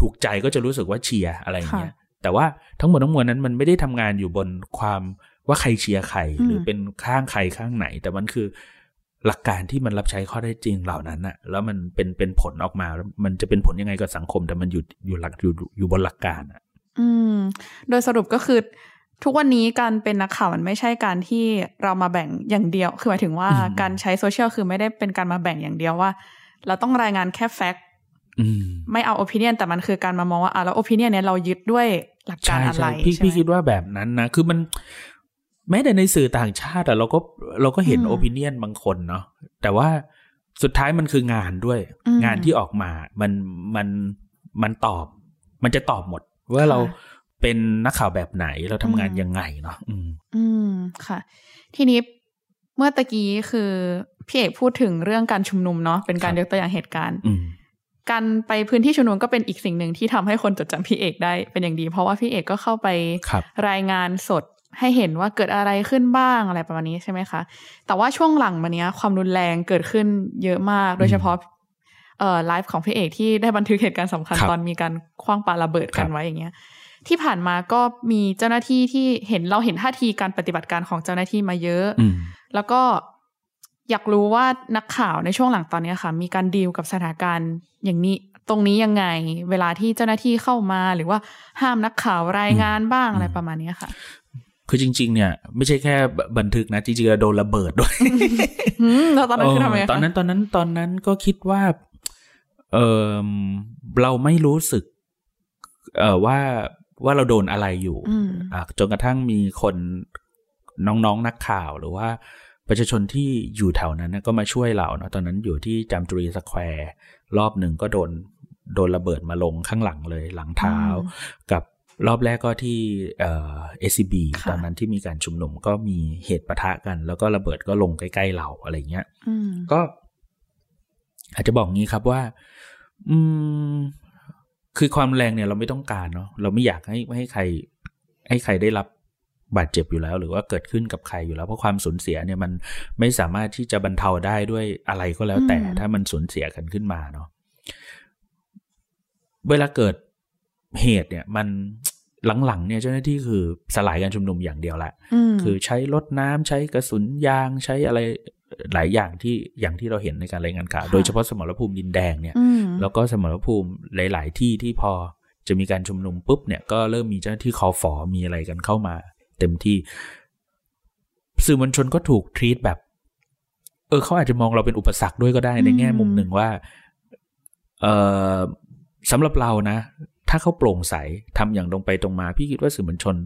ถูกใจก็จะรู้สึกว่าเชียร์อะไรอย่างเงี้ยแต่ว่าทั้งหมดทั้งมวลนั้นมันไม่ได้ทำงานอยู่บนความว่าใครเชียร์ใครหรือเป็นข้างใครข้างไหน แต่มันคือ หลักการที่มันรับใช้ข้อได้จริงเหล่านั้นอะแล้วมันเป็นเป็นผลออกมาแล้วมันจะเป็นผลยังไงกับสังคม แต่มันอยู่อยู่หลักอยู่อยู่บนหลักการอะอืม โดยสรุปก็คือทุกวันนี้การเป็นนักข่าวมันไม่ใช่การที่เรามาแบ่งอย่างเดียว คือหมายถึงว่าการใช้โซเชียลคือไม่ได้เป็นการมาแบ่งอย่างเดียวว่า เราต้องรายงานแค่แฟกต์ไม่เอาโอปิเนียนแต่มันคือการมามองว่าอะแล้วโอปิเนียนเนี้ยเรายึดด้วยหลักการอะไรพี่พี่คิดว่าแบบนั้นนะ คือมัน แม้แต่ในสื่อต่างชาติอะเราก็เราก็เห็นโอปิเนียนบางคนเนาะแต่ว่าสุดท้ายมันคืองานด้วย งานที่ออกมามันมันมันตอบ มันจะตอบหมด ว่าเราเป็นนักข่าวแบบไหนเราทำงานยังไงเนาะอืม อืมค่ะ ทีนี้เมื่อตะกี้คือพี่เอกพูดถึงเรื่องการชุมนุมเนาะเป็นการยกตัวอย่างเหตุการณ์การไปพื้นที่ชุมนุมก็เป็นอีกสิ่งหนึ่งที่ทำให้คนจดจำพี่เอกได้เป็นอย่างดี เพราะว่าพี่เอกก็เข้าไปรายงานสด ให้เห็นว่าเกิดอะไรขึ้นบ้างอะไรประมาณนี้ใช่ไหมคะ แต่ว่าช่วงหลังมาเนี้ย ความรุนแรงเกิดขึ้นเยอะมาก โดยเฉพาะเอ่อไลฟ์ของพี่เอกที่ได้บันทึกเหตุการณ์สำคัญตอนมีการคว้างปาระเบิดกันไว้อย่างเงี้ย ที่ผ่านมาก็มีเจ้าหน้าที่ที่เห็นเราเห็นท่าทีการปฏิบัติการของเจ้าหน้าที่มาเยอะ แล้วก็อยากรู้ว่านักข่าวในช่วงหลังตอนนี้ค่ะ มีการดีลกับสถานการณ์อย่างนี้ตรงนี้ยังไง เวลาที่เจ้าหน้าที่เข้ามาหรือว่าห้ามนักข่าวรายงานบ้างอะไรประมาณนี้ค่ะ คือจริง ๆ เนี่ย ไม่ใช่แค่บันทึกนะจริงๆโดนระเบิดด้วยแล้วตอนนั้นคือทำไงตอนนั้นตอนนั้นตอนนั้นก็คิดว่า เออเราไม่รู้สึก เออว่าว่าเราโดนอะไรอยู่อ่าจนกระทั่งมีคนน้องๆนนักข่าวหรือว่าประชาชนที่อยู่แถวนั้นก็มาช่วยเราเนาะตอนนั้นอยู่ที่จามจุรีสแควร์รอบหนึ่งก็โดนโดนระเบิดมาลงข้างหลังเลย หลังเท้ากับ รอบแรกก็ที่เอเอซีบีตอนนั้นที่มีการชุมนุมก็มีเหตุปะทะกัน แล้วก็ระเบิดก็ลงใกล้ๆเราอะไรเงี้ยก็ อาจจะบอกงี้ครับว่า อืม คือความแรงเนี่ยเราไม่ต้องการเนาะเราไม่อยากให้ให้ใคร ให้ใครได้รับบาดเจ็บอยู่แล้ว หรือว่าเกิดขึ้นกับใครอยู่แล้ว เพราะความสูญเสียเนี่ยมันไม่สามารถที่จะบรรเทาได้ด้วยอะไรก็แล้วแต่ถ้ามันสูญเสียกันขึ้นมาเนาะเวลาเกิด เหตุเนี่ยมันหลังๆเนี่ยเจ้าหน้าที่คือสลายการชุมนุมอย่างเดียวแหละคือใช้รถน้ำใช้กระสุนยางใช้อะไรหลายอย่างที่อย่างที่เราเห็นในการรายงานข่าวโดยเฉพาะสมรภูมิดินแดงเนี่ย แล้วก็สมรภูมิหลาย ๆ ที่ที่พอจะมีการชุมนุมปุ๊บเนี่ยก็เริ่มมีเจ้าหน้าที่คอฟอมีอะไรกันเข้ามา เต็มที่ สื่อมวลชนก็ถูกทรีตแบบ เออเขาอาจจะมองเราเป็นอุปสรรคด้วยก็ได้ในแง่มุมหนึ่งว่า เออสำหรับเรานะ ถ้าเขาโปร่งใสทำอย่างตรงไปตรงมา พี่คิดว่าสื่อมวลชน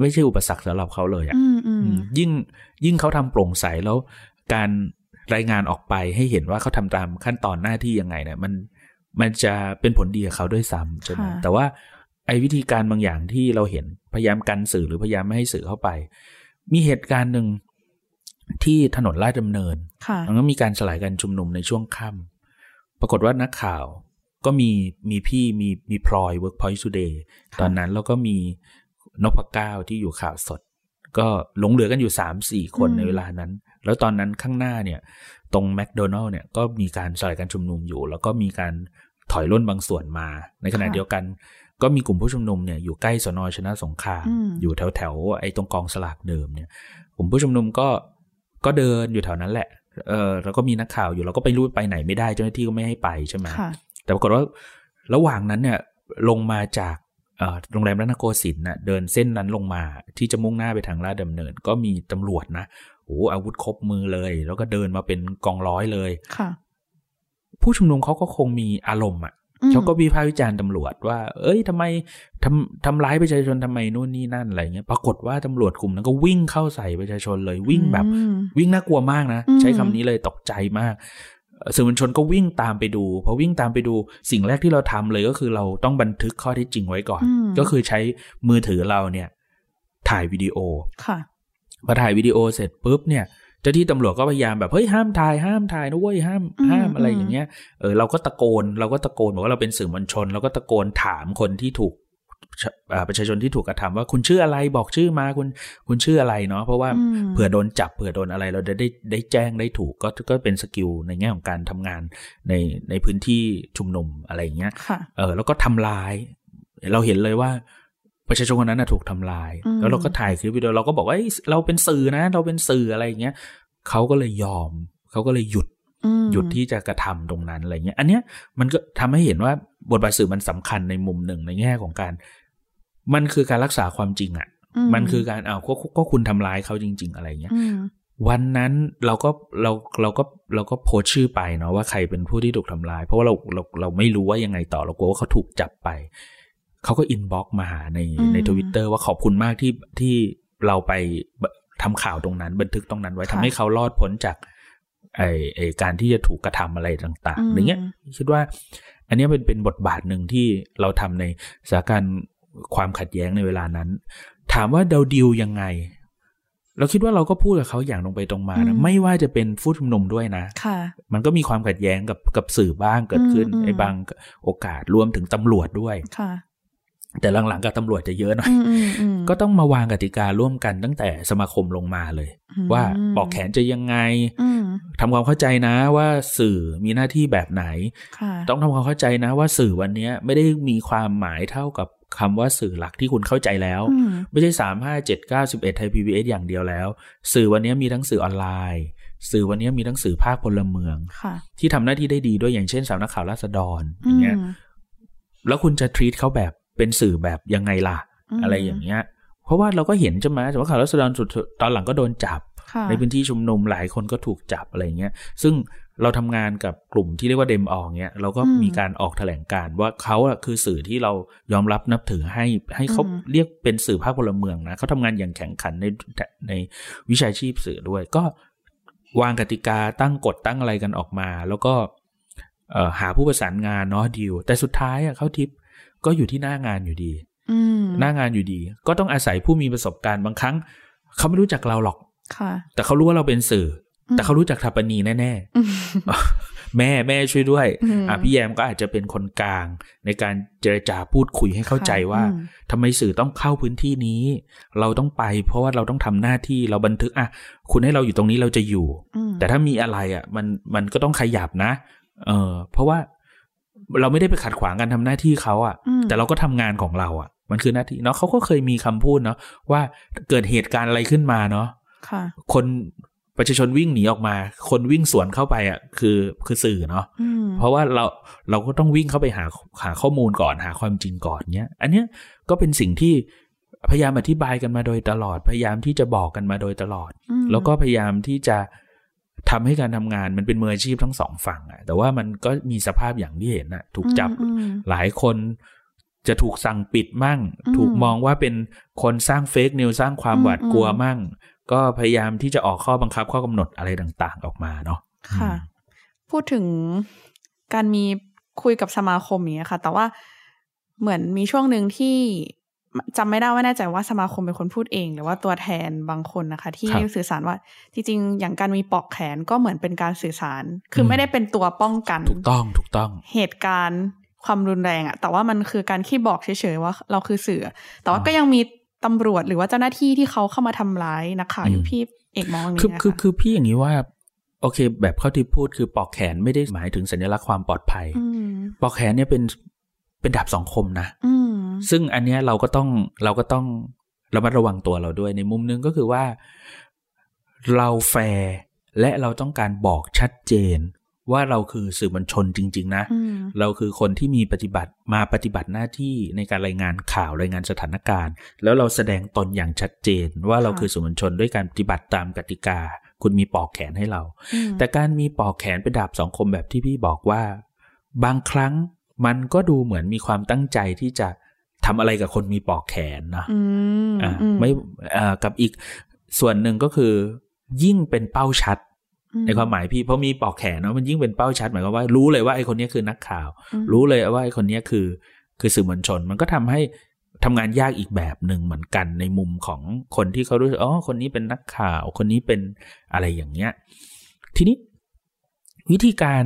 ไม่ใช่อุปสรรคสำหรับเขาเลยอะ่ะยิ่งยิ่งเขาทำโปร่งใสแล้ว การรายงานออกไปให้เห็นว่าเขาทำตามขั้นตอนหน้าที่ยังไงเนี่ยมันมันจะเป็นผลดีกับเขาด้วยซ้ำใช่ไหมแต่ว่าไอ้วิธีการบางอย่างที่เราเห็นพยายามกันสื่อหรือพยายามไม่ให้สื่อเข้าไป มีเหตุการณ์หนึ่งที่ถนนลาดดำเนินมันก็มีการสลายการชุมนุมในช่วงค่ำปรากฏว่านักข่าว ก็มีมีพี่มีมีพลอย Workpoint Today ตอนนั้นแล้วก็มีนพก้าวที่อยู่ข่าวสด ก็หลงเหลือกันอยู่สามสี่คนในเวลานั้น แล้วตอนนั้นข้างหน้าเนี่ย ตรงแมคโดนัลล์เนี่ยก็มีการสลายการชุมนุมอยู่ แล้วก็มีการถอยร่นบางส่วนมา ในขณะเดียวกัน ก็มีกลุ่มผู้ชุมนุมเนี่ยอยู่ใกล้สนชนะสงคราม อยู่แถวแถวไอ้ตรงกองสลากเดิมเนี่ย กลุ่มผู้ชุมนุมก็ก็เดินอยู่แถวนั้นแหละเออแล้วก็มีนักข่าวอยู่เราก็ไปรู้ไปไหนไม่ได้เจ้าหน้าที่ก็ไม่ให้ไปใช่ไหม แต่ปรากฏว่าระหว่างนั้นเนี่ยลงมาจากโรงแรมรัตนโกสินทร์นะเดินเส้นนั้นลงมาที่จะมุ่งหน้าไปทางลาดดำเนิน ก็มีตำรวจนะโอ้อาวุธครบมือเลย แล้วก็เดินมาเป็นกองร้อยเลยค่ะ ผู้ชุมนุมเขาก็คงมีอารมณ์อะเขาก็วิพากษ์วิจารณ์ตำรวจว่า เอ้ยทำไมทำทำร้ายประชาชนทำไมนู่นนี่นั่นอะไรเงี้ย ปรากฏว่าตำรวจกลุ่มนั้นก็วิ่งเข้าใส่ประชาชนเลยวิ่งแบบ วิ่งน่ากลัวมากนะ ใช้คำนี้เลยตกใจมาก สื่อมวลชนก็วิ่งตามไปดูพอวิ่งตามไปดูสิ่งแรกที่เราทำเลยก็คือเราต้องบันทึกข้อเท็จจริงไว้ก่อน ก็คือใช้มือถือเราเนี่ย ถ่ายวิดีโอค่ะพอถ่ายวิดีโอเสร็จปุ๊บเนี่ยเจ้าที่ตำรวจก็พยายามแบบเฮ้ยห้ามถ่ายห้ามถ่ายนะเว้ยห้ามห้ามอะไรอย่างเงี้ยเออเราก็ตะโกนเราก็ตะโกนบอกว่าเราเป็นสื่อมวลชนเราก็ตะโกนถามคนที่ถูก ประชาชนที่ถูกกระทำว่าคุณชื่ออะไรบอกชื่อมาคุณคุณชื่ออะไรเนาะเพราะว่าเผื่อโดนจับเผื่อโดนอะไรเราจะได้ได้แจ้งได้ถูกก็ก็เป็นสกิลในแง่ของการทำงานในในพื้นที่ชุมนุมอะไรอย่างเงี้ยเออแล้วก็ทำลาย เราเห็นเลยว่าประชาชนคนนั้นถูกทำลาย แล้วเราก็ถ่ายคลิปวิดีโอเราก็บอกว่าเราเป็นสื่อนะ เราเป็นสื่ออะไรอย่างเงี้ยเขาก็เลยยอมเขาก็เลยหยุด หยุดที่จะกระทำตรงนั้นอะไรเงี้ย อันเนี้ยมันก็ทำให้เห็นว่าบทบาทสื่อมันสำคัญในมุมหนึ่งในแง่ของการ มันคือการรักษาความจริงอะ่ะ มันคือการเอาก็ก็คุณทำร้ายเขาจริง ๆ อะไรเงี้ยวันนั้นเราก็เราเราก็เราก็โพสชื่อไปเนาะว่าใครเป็นผู้ที่ถูกทำร้าย เพราะว่าเราเราเราไม่รู้ว่ายังไงต่อเรากลัวว่าเขาถูกจับไป เขาก็ inbox มาหาในในทวิตเตอร์ว่าขอบคุณมากที่ที่เราไปทำข่าวตรงนั้น บันทึกตรงนั้นไว้ทำให้เขารอดพ้นจาก ไอไอการที่จะถูกกระทำอะไรต่างๆอย่างเงี้ยคิดว่า อันนี้เป็นเป็นบทบาทหนึ่งที่เราทำในสถานการณ์ความขัดแย้งในเวลานั้น ถามว่าเดาดิวยังไง เราคิดว่าเราก็พูดกับเขาอย่างตรงไปตรงมานะไม่ว่าจะเป็นฟู้ชุมนุมด้วยนะค่ะ มันก็มีความขัดแย้งกับกับสื่อบ้างเกิดขึ้นในบางโอกาสรวมถึงตำรวจด้วยค่ะ แต่หลังๆกับตำรวจจะเยอะหน่อย ก็ต้องมาวางกติการ่วมกันตั้งแต่สมาคมลงมาเลย ว่าปอกแขนจะยังไงทำความเข้าใจนะว่าสื่อมีหน้าที่แบบไหน ต้องทำความเข้าใจนะว่าสื่อวันนี้ไม่ได้มีความหมายเท่ากับคำว่าสื่อหลักที่คุณเข้าใจแล้ว ไม่ใช่สามห้าเจ็ดเก้าสิบเอ็ดไทยพีบีเอสอย่างเดียวแล้ว สื่อวันนี้มีทั้งสื่อออนไลน์สื่อวันนี้มีทั้งสื่อภาคพลเมืองที่ทำหน้าที่ได้ดีด้วยอย่างเช่นสาวนักข่าวราษฎรอย่างเงี้ยแล้วคุณจะทรีตเขาแบบ เป็นสื่อแบบยังไงล่ะ อะไรอย่างเงี้ย เพราะว่าเราก็เห็นใช่ไหมแต่ว่าข่าวรัศดรสุดตอนหลังก็โดนจับ ในพื้นที่ชุมนุมหลายคนก็ถูกจับอะไรเงี้ย ซึ่งเราทำงานกับกลุ่มที่เรียกว่าเดมอองเนี้ยเราก็มีการออกแถลงการว่าเขาอะคือสื่อที่เรายอมรับนับถือให้ให้เขาเรียกเป็นสื่อภาคพลเมืองนะเขาทำงานอย่างแข็งขันในในวิชาชีพสื่อด้วยก็วางกติกาตั้งกฎตั้งอะไรกันออกมา แล้วก็หาผู้ประสานงานเนาะดีลแต่สุดท้ายอะเขาทิป ก็อยู่ที่หน้างานอยู่ดีหน้างานอยู่ดี ก็ต้องอาศัยผู้มีประสบการณ์บางครั้ง เขาไม่รู้จักเราหรอกแต่เขารู้ว่าเราเป็นสื่อ แต่เขารู้จักทัปนีแน่ๆแม่แม่ช่วยด้วยอะพี่แยมก็อาจจะเป็นคนกลาง ในการเจรจาพูดคุยให้เข้าใจว่าทำไมสื่อต้องเข้าพื้นที่นี้ เราต้องไป เพราะว่าเราต้องทำหน้าที่เราบันทึกอะคุณให้เราอยู่ตรงนี้เราจะอยู่ แต่ถ้ามีอะไรอะ มันมันก็ต้องขยับนะ เออเพราะว่า เราไม่ได้ไปขัดขวางการทำหน้าที่เขาอะ่ะ แต่เราก็ทำงานของเราอะ่ะ มันคือหน้าที่เนาะเขาก็เคยมีคำพูดเนาะว่าเกิดเหตุการณ์อะไรขึ้นมาเนาะคนประชาชนวิ่งหนีออกมา คนวิ่งสวนเข้าไปอะ่ะ คือคือสื่อเนาะเพราะว่าเราเราก็ต้องวิ่งเข้าไปหาหาข้อมูลก่อนหาความจริงก่อนเนี้ย อันเนี้ยก็เป็นสิ่งที่พยายามอธิบายกันมาโดยตลอด พยายามที่จะบอกกันมาโดยตลอด แล้วก็พยายามที่จะ ทำให้การทำงานมันเป็นมืออาชีพทั้งสองฝั่งอะแต่ว่ามันก็มีสภาพอย่างที่เห็นอะถูกจับหลายคนจะถูกสั่งปิดมั่ง ถูกมองว่าเป็นคนสร้างเฟกนิวสร้างความหวาดกลัวมั่ง ก็พยายามที่จะออกข้อบังคับข้อกำหนดอะไรต่าง ๆ ออกมาเนาะค่ะ พูดถึงการมีคุยกับสมาคมนี้ค่ะ แต่ว่าเหมือนมีช่วงหนึ่งที่ จำไม่ได้ว่าแน่ใจว่าสมาคมเป็นคนพูดเอง หรือว่าตัวแทนบางคนนะคะ ที่สื่อสารว่าจริงๆ อย่างการมีปอกแขนก็เหมือนเป็นการสื่อสาร คือไม่ได้เป็นตัวป้องกัน ถูกต้องถูกต้อง เหตุการณ์ความรุนแรงอะแต่ว่ามันคือการขี้บอกเฉยๆว่าเราคือสื่อ แต่ว่าก็ยังมีตำรวจหรือว่าเจ้าหน้าที่ที่เขาเข้ามาทำร้ายนักข่าวอยู่พี่เอกมองอย่างนี้คือคือคือพี่อย่างนี้ว่าโอเค แบบเข้าที่พูดคือปอกแขนไม่ได้หมายถึงสัญลักษณ์ความปลอดภัย ปอกแขนเนี่ยเป็นเป็นดาบสองคมนะ ซึ่งอันเนี้ยเราก็ต้องเราก็ต้องระมัดระวังตัวเราด้วยในมุมนึงก็คือว่า เราแฟร์และเราต้องการบอกชัดเจน ว่าเราคือสื่อมวลชนจริง ๆ นะ เราคือคนที่มีปฏิบัติมาปฏิบัติหน้าที่ในการรายงานข่าวรายงานสถานการณ์ แล้วเราแสดงตนอย่างชัดเจน ว่าเราคือสื่อมวลชนด้วยการปฏิบัติตามกติกา คุณมีปอกแขนให้เรา แต่การมีปอกแขนเป็นดาบสองคมแบบที่พี่บอกว่า บางครั้งมันก็ดูเหมือนมีความตั้งใจที่จะ ทำอะไรกับคนมีปอกแขนนะอ่าไม่อ่ากับอีกส่วนหนึ่งก็คือยิ่งเป็นเป้าชัด ในความหมายพี่เพราะมีปอกแขนเนาะมันยิ่งเป็นเป้าชัดหมายความว่ารู้เลยว่าไอ้คนนี้คือนักข่าว รู้เลยว่าไอ้คนนี้คือ คือสื่อมวลชน มันก็ทำให้ทำงานยากอีกแบบหนึ่งเหมือนกันในมุมของคนที่เขารู้สึกอ๋อคนนี้เป็นนักข่าว คนนี้เป็นอะไรอย่างเงี้ย ทีนี้วิธีการ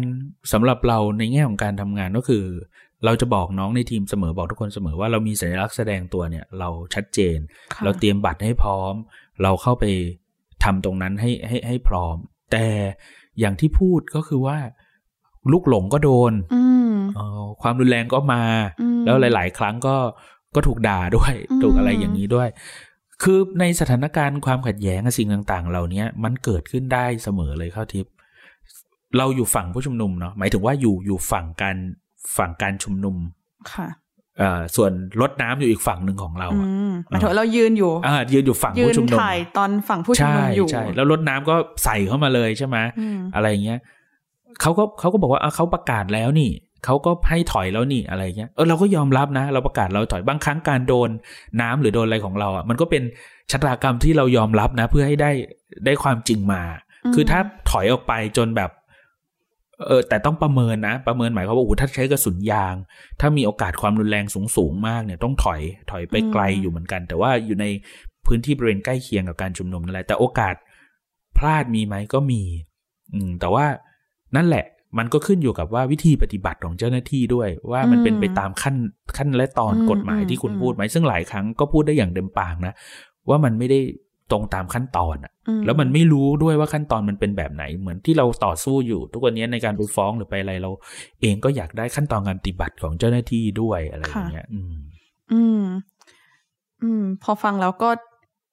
สำหรับเราในแง่ของการทำงานก็คือ เราจะบอกน้องในทีมเสมอบอกทุกคนเสมอว่าเรามีสัญลักษณ์แสดงตัวเนี่ย เราชัดเจน เราเตรียมบัตรให้พร้อม เราเข้าไปทำตรงนั้นให้ให้ให้พร้อม แต่อย่างที่พูดก็คือว่า ลูกหลงก็โดนความรุนแรงก็มา แล้วหลาย ๆ ครั้งก็ก็ถูกด่าด้วยถูกอะไรอย่างนี้ด้วย คือในสถานการณ์ความขัดแย้งสิ่งต่าง ๆ เหล่านี้มันเกิดขึ้นได้เสมอเลยเข้าทิพย์เราอยู่ฝั่งผู้ชุมนุมเนาะหมายถึงว่าอยู่อยู่ฝั่งการ ฝั่งการชุมนุมค่ะเอ่อส่วนรถน้ำอยู่อีกฝั่งหนึ่งของเราหมายถึงเรายืนอยู่อ่ายืนอยู่ฝั่งผู้ชุมนุมถ่ายตอนฝั่งผู้ชุมนุมอยู่ใช่แล้วรถน้ำก็ใส่เข้ามาเลยใช่ไหมอะไรเงี้ยเขาก็เขาก็บอกว่าเขาประกาศแล้วนี่เขาก็ให้ถอยแล้วนี่อะไรเงี้ยเออเราก็ยอมรับนะ เราประกาศเราถอยบางครั้งการโดนน้ำหรือโดนอะไรของเราอะมันก็เป็นชะตากรรมที่เรายอมรับนะ เพื่อให้ได้ได้ความจริงมา คือถ้าถอยออกไปจนแบบ เออแต่ต้องประเมินนะ ประเมินหมายความว่าโอ้ถ้าใช้กระสุนยาง ถ้ามีโอกาสความรุนแรงสูงสูงมากเนี่ยต้องถอยถอยไปไกลอยู่เหมือนกัน แต่ว่าอยู่ในพื้นที่บริเวณใกล้เคียงกับการชุมนุมนั่นแหละแต่โอกาสพลาดมีไหมก็มี อืม แต่ว่านั่นแหละ มันก็ขึ้นอยู่กับว่าวิธีปฏิบัติของเจ้าหน้าที่ด้วย ว่ามันเป็นไปตามขั้นขั้นและตอนกฎหมายที่คุณพูดไหมซึ่งหลายครั้งก็พูดได้อย่างเต็มปากนะว่ามันไม่ได้ตรงตามขั้นตอนอะ แล้วมันไม่รู้ด้วยว่าขั้นตอนมันเป็นแบบไหน เหมือนที่เราต่อสู้อยู่ ทุกวันนี้ในการไปฟ้องหรือไปอะไรเรา เองก็อยากได้ขั้นตอนการปฏิบัติของเจ้าหน้าที่ด้วยอะไรอย่างเงี้ย อืม อืม อืม พอฟังแล้วก็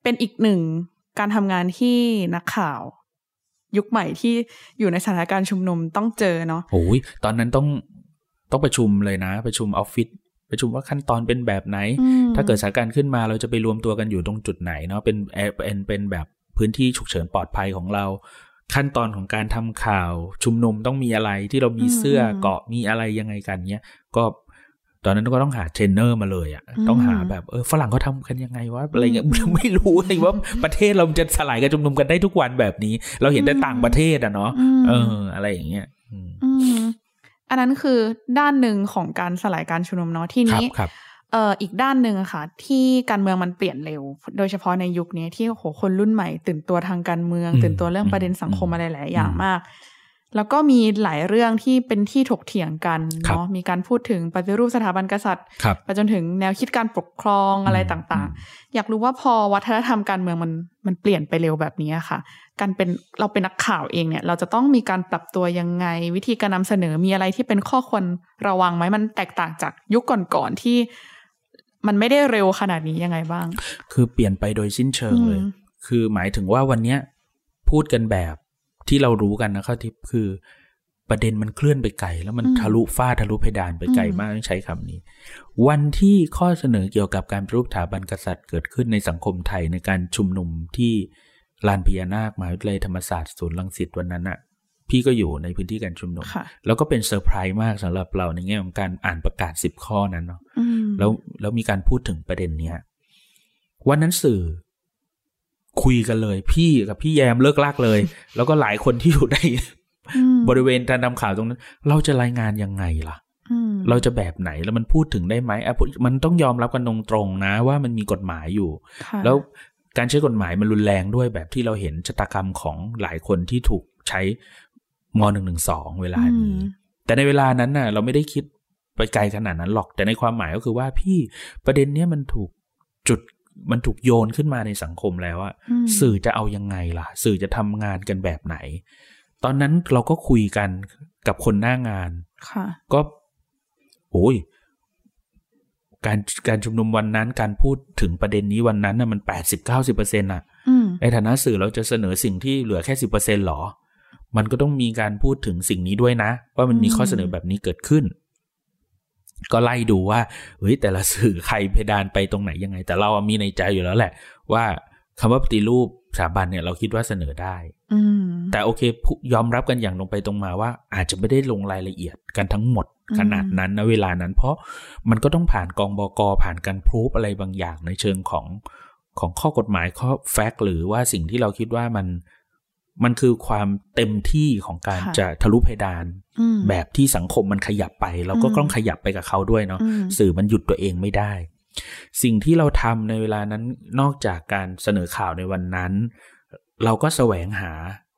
เป็นอีกหนึ่งการทำงานที่นักข่าว ยุคใหม่ที่อยู่ในสถานการณ์ชุมนุมต้องเจอเนาะโอ้ยตอนนั้นต้องต้องประชุมเลยนะ ประชุมออฟฟิศประชุมว่าขั้นตอนเป็นแบบไหน ถ้าเกิดสถานการณ์ขึ้นมาเราจะไปรวมตัวกันอยู่ตรงจุดไหนเนาะเป็นเป็นเป็นแบบ พื้นที่ฉุกเฉินปลอดภัยของเรา ขั้นตอนของการทำข่าวชุมนุมต้องมีอะไรที่เรามีเสื้อเกาะมีอะไรยังไงกันเนี้ยก็ตอนนั้นก็ต้องหาเทรนเนอร์มาเลยอะ ต้องหาแบบเออฝรั่งเขาทำกันยังไงวะอะไรเงี้ยไม่รู้เลยว่าประเทศเราจะสลายการชุมนุมกันได้ทุกวันแบบนี้ เราเห็นแต่ต่างประเทศอะเนาะเออ อะไรอย่างเงี้ยอันนั้นคือด้านหนึ่งของการสลายการชุมนุมเนาะทีนี้ เอ่ออีกด้านหนึ่งอะค่ะ ที่การเมืองมันเปลี่ยนเร็ว โดยเฉพาะในยุคนี้ที่โหคนรุ่นใหม่ ตื่นตัวทางการเมือง ตื่นตัวเรื่องประเด็นสังคมอะไรหลายอย่างมาก แล้วก็มีหลายเรื่องที่เป็นที่ถกเถียงกันเนาะมีการพูดถึงปฏิรูปสถาบันกษัตริย์ไปจนถึงแนวคิดการปกครองอะไรต่างๆ อยากรู้ว่าพอวัฒนธรรมการเมืองมันมันเปลี่ยนไปเร็วแบบนี้ค่ะ การเป็นเราเป็นนักข่าวเองเนี่ย เราจะต้องมีการปรับตัวยังไง วิธีการนำเสนอมีอะไรที่เป็นข้อควรระวังไหมมันแตกต่างจากยุคก่อนๆที่ มันไม่ได้เร็วขนาดนี้ยังไงบ้าง คือเปลี่ยนไปโดยสิ้นเชิงเลย คือหมายถึงว่าวันเนี้ยพูดกันแบบที่เรารู้กันนะครับที่คือประเด็นมันเคลื่อนไปไกลแล้วมันทะลุฟ้าทะลุเพดานไปไกลมากต้องใช้คำนี้ วันที่ข้อเสนอเกี่ยวกับการปฏิรูปสถาบันกษัตริย์เกิดขึ้นในสังคมไทยในการชุมนุมที่ลานพญานาคมหาวิทยาลัยธรรมศาสตร์ศูนย์รังสิตวันนั้นอะพี่ก็อยู่ในพื้นที่การชุมนุม แล้วก็เป็นเซอร์ไพรส์มากสำหรับเราในแง่ของการอ่านประกาศสิบข้อนั้นเนาะ แล้วแล้วมีการพูดถึงประเด็นเนี้ยวันนั้นสื่อ คุยกันเลย พี่กับพี่แยมเลิกลากเลย แล้วก็หลายคนที่อยู่ในบริเวณการนำข่าวตรงนั้น เราจะรายงานยังไงล่ะเราจะแบบไหนแล้วมันพูดถึงได้ไหมมันต้องยอมรับกันตรงๆนะ ว่ามันมีกฎหมายอยู่ แล้วการใช้กฎหมายมันรุนแรงด้วยแบบที่เราเห็นชะตากรรมของหลายคนที่ถูกใช้มหนึ่งหนึ่งสองเวลานี้แต่ในเวลานั้นน่ะ เราไม่ได้คิด ไปไกลขนาดนั้นหรอกแต่ในความหมายก็คือว่าพี่ประเด็นเนี้ยมันถูกจุดมันถูกโยนขึ้นมาในสังคมแล้วอะสื่อจะเอายังไงล่ะ สื่อจะทำงานกันแบบไหน ตอนนั้นเราก็คุยกันกับคนหน้างานก็โอ้ยการการชุมนุมวันนั้นการพูดถึงประเด็นนี้วันนั้นน่ะมันแปดสิบเก้าสิบเปอร์เซ็นต์อะในฐานะสื่อเราจะเสนอสิ่งที่เหลือแค่สิบเปอร์เซ็นต์หรอ มันก็ต้องมีการพูดถึงสิ่งนี้ด้วยนะ ว่ามันมีข้อเสนอแบบนี้เกิดขึ้น ก็ไล่ดูว่าเฮ้ยแต่ละสื่อใครเพดานไปตรงไหนยังไง แต่เรามีในใจอยู่แล้วแหละ ว่าคำว่าปฏิรูปสถาบันเนี่ยเราคิดว่าเสนอได้แต่โอเคยอมรับกันอย่างลงไปตรงมาว่า อาจจะไม่ได้ลงรายละเอียดกันทั้งหมดขนาดนั้นนะเวลานั้น เพราะมันก็ต้องผ่านกองบกผ่านการพรูฟอะไรบางอย่างในเชิงของของข้อกฎหมายข้อแฟกต์หรือว่าสิ่งที่เราคิดว่ามัน มันคือความเต็มที่ของการจะทะลุเพดาน แบบที่สังคมมันขยับไป เราก็ต้องขยับไปกับเขาด้วยเนาะสื่อมันหยุดตัวเองไม่ได้ สิ่งที่เราทำในเวลานั้นนอกจากการเสนอข่าวในวันนั้น เราก็แสวงหา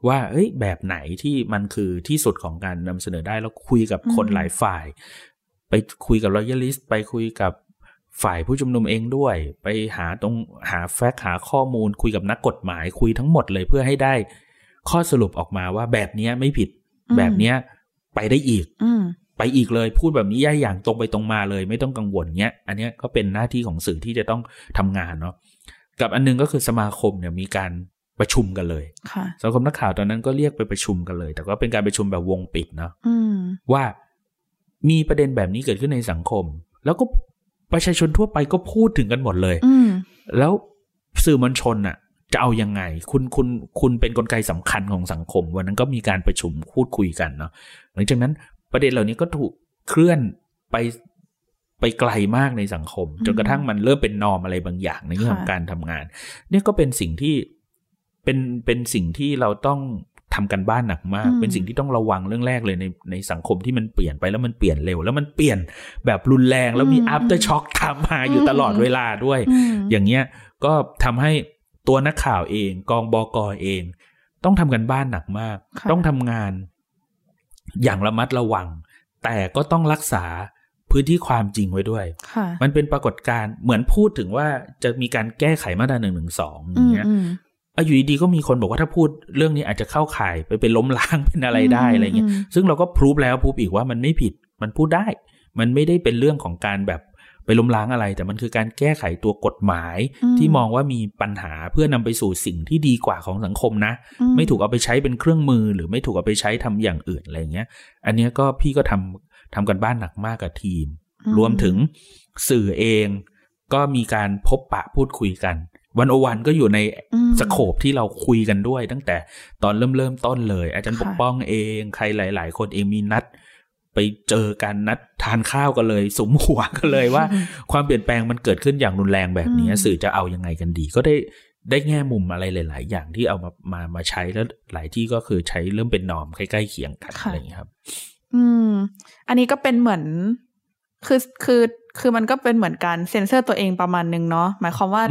ว่าเอ้ยแบบไหนที่มันคือที่สุดของการนำเสนอได้แล้วคุยกับคนหลายฝ่าย ไปคุยกับรอยัลลิสต์ไปคุยกับฝ่ายผู้ชุมนุมเองด้วย ไปหาตรงหาแฟกต์หาข้อมูลคุยกับนักกฎหมายคุยทั้งหมดเลยเพื่อให้ได้ ข้อสรุปออกมาว่าแบบนี้ไม่ผิด แบบนี้ไปได้อีกไปอีกเลยพูดแบบนี้ย่าอย่างตรงไปตรงมาเลย ไม่ต้องกังวลเนี้ย อันนี้ก็เป็นหน้าที่ของสื่อที่จะต้องทำงานเนาะกับอันนึงก็คือสมาคมเนี่ยมีการประชุมกันเลยสังคมนักข่าวตอนนั้นก็เรียกไปประชุมกันเลย แต่ก็เป็นการประชุมแบบวงปิดเนาะว่ามีประเด็นแบบนี้เกิดขึ้นในสังคม แล้วก็ประชาชนทั่วไปก็พูดถึงกันหมดเลยแล้วสื่อมวลชนอะ จะเอายังไง คุณคุณคุณเป็นนกลไกสำคัญของสังคม วันนั้นก็มีการประชุมพูดคุยกันเนาะหลังจากนั้นประเด็นเหล่านี้ก็ถูกเคลื่อนไปไปไกลมากในสังคม จนกระทั่งมันเริ่มเป็นนอมอะไรบางอย่างในเรื่องของการทำงาน เนี่ยก็เป็นสิ่งที่เป็นเป็นสิ่งที่เราต้องทำกันบ้านหนักมาก เป็นสิ่งที่ต้องระวังเรื่องแรกเลยในในสังคมที่มันเปลี่ยนไปแล้วมันเปลี่ยนเร็ว แล้วมันเปลี่ยนแบบรุนแรงแล้วมี after shock ตามมาอยู่ตลอดเวลาด้วย อย่างเงี้ยก็ทำให้ ตัวนักข่าวเอง กองบอกอเอง ต้องทำกันบ้านหนักมาก ต้องทำงาน อย่างระมัดระวัง แต่ก็ต้องรักษาพื้นที่ความจริงไว้ด้วย มันเป็นปรากฏการณ์เหมือนพูดถึงว่าจะมีการแก้ไขมาตราหนึ่งหนึ่งสองอย่างเงี้ยอาอยู่ดีก็มีคนบอกว่าถ้าพูดเรื่องนี้อาจจะเข้าข่ายไปเป็นล้มล้างเป็นอะไรได้อะไรเงี้ย ซึ่งเราก็พูดแล้วพูดอีกว่ามันไม่ผิด มันพูดได้ มันไม่ได้เป็นเรื่องของการแบบ ไปล้มล้างอะไร แต่มันคือการแก้ไขตัวกฎหมาย ที่มองว่ามีปัญหาเพื่อนำไปสู่สิ่งที่ดีกว่าของสังคมนะ ไม่ถูกเอาไปใช้เป็นเครื่องมือ หรือไม่ถูกเอาไปใช้ทำอย่างอื่นอะไรเงี้ย อันนี้ก็พี่ก็ทำทำกันบ้านหนักมากกับทีม รวมถึงสื่อเองก็มีการพบปะพูดคุยกันวันโอวันก็อยู่ในสโคปที่เราคุยกันด้วย ตั้งแต่ตอนเริ่มเริ่มต้นเลย อาจารย์ปกป้องเอง ใครหลาย ๆ คนเองมีนัด ไปเจอกันนัดทานข้าวกันเลยสมหัวกันเลยว่า ความเปลี่ยนแปลงมันเกิดขึ้นอย่างรุนแรงแบบนี้ สื่อจะเอายังไงกันดี ก็ได้ได้แง่มุมอะไรหลาย ๆ อย่างที่เอามามามาใช้แล้วหลายที่ก็คือใช้เริ่มเป็นนอมใกล้ๆเคียงกันอะไรอย่างนี้ครับ อืม อันนี้ก็เป็นเหมือนคือคือคือมันก็เป็นเหมือนการเซ็นเซอร์ตัวเองประมาณนึงเนาะหมายความว่า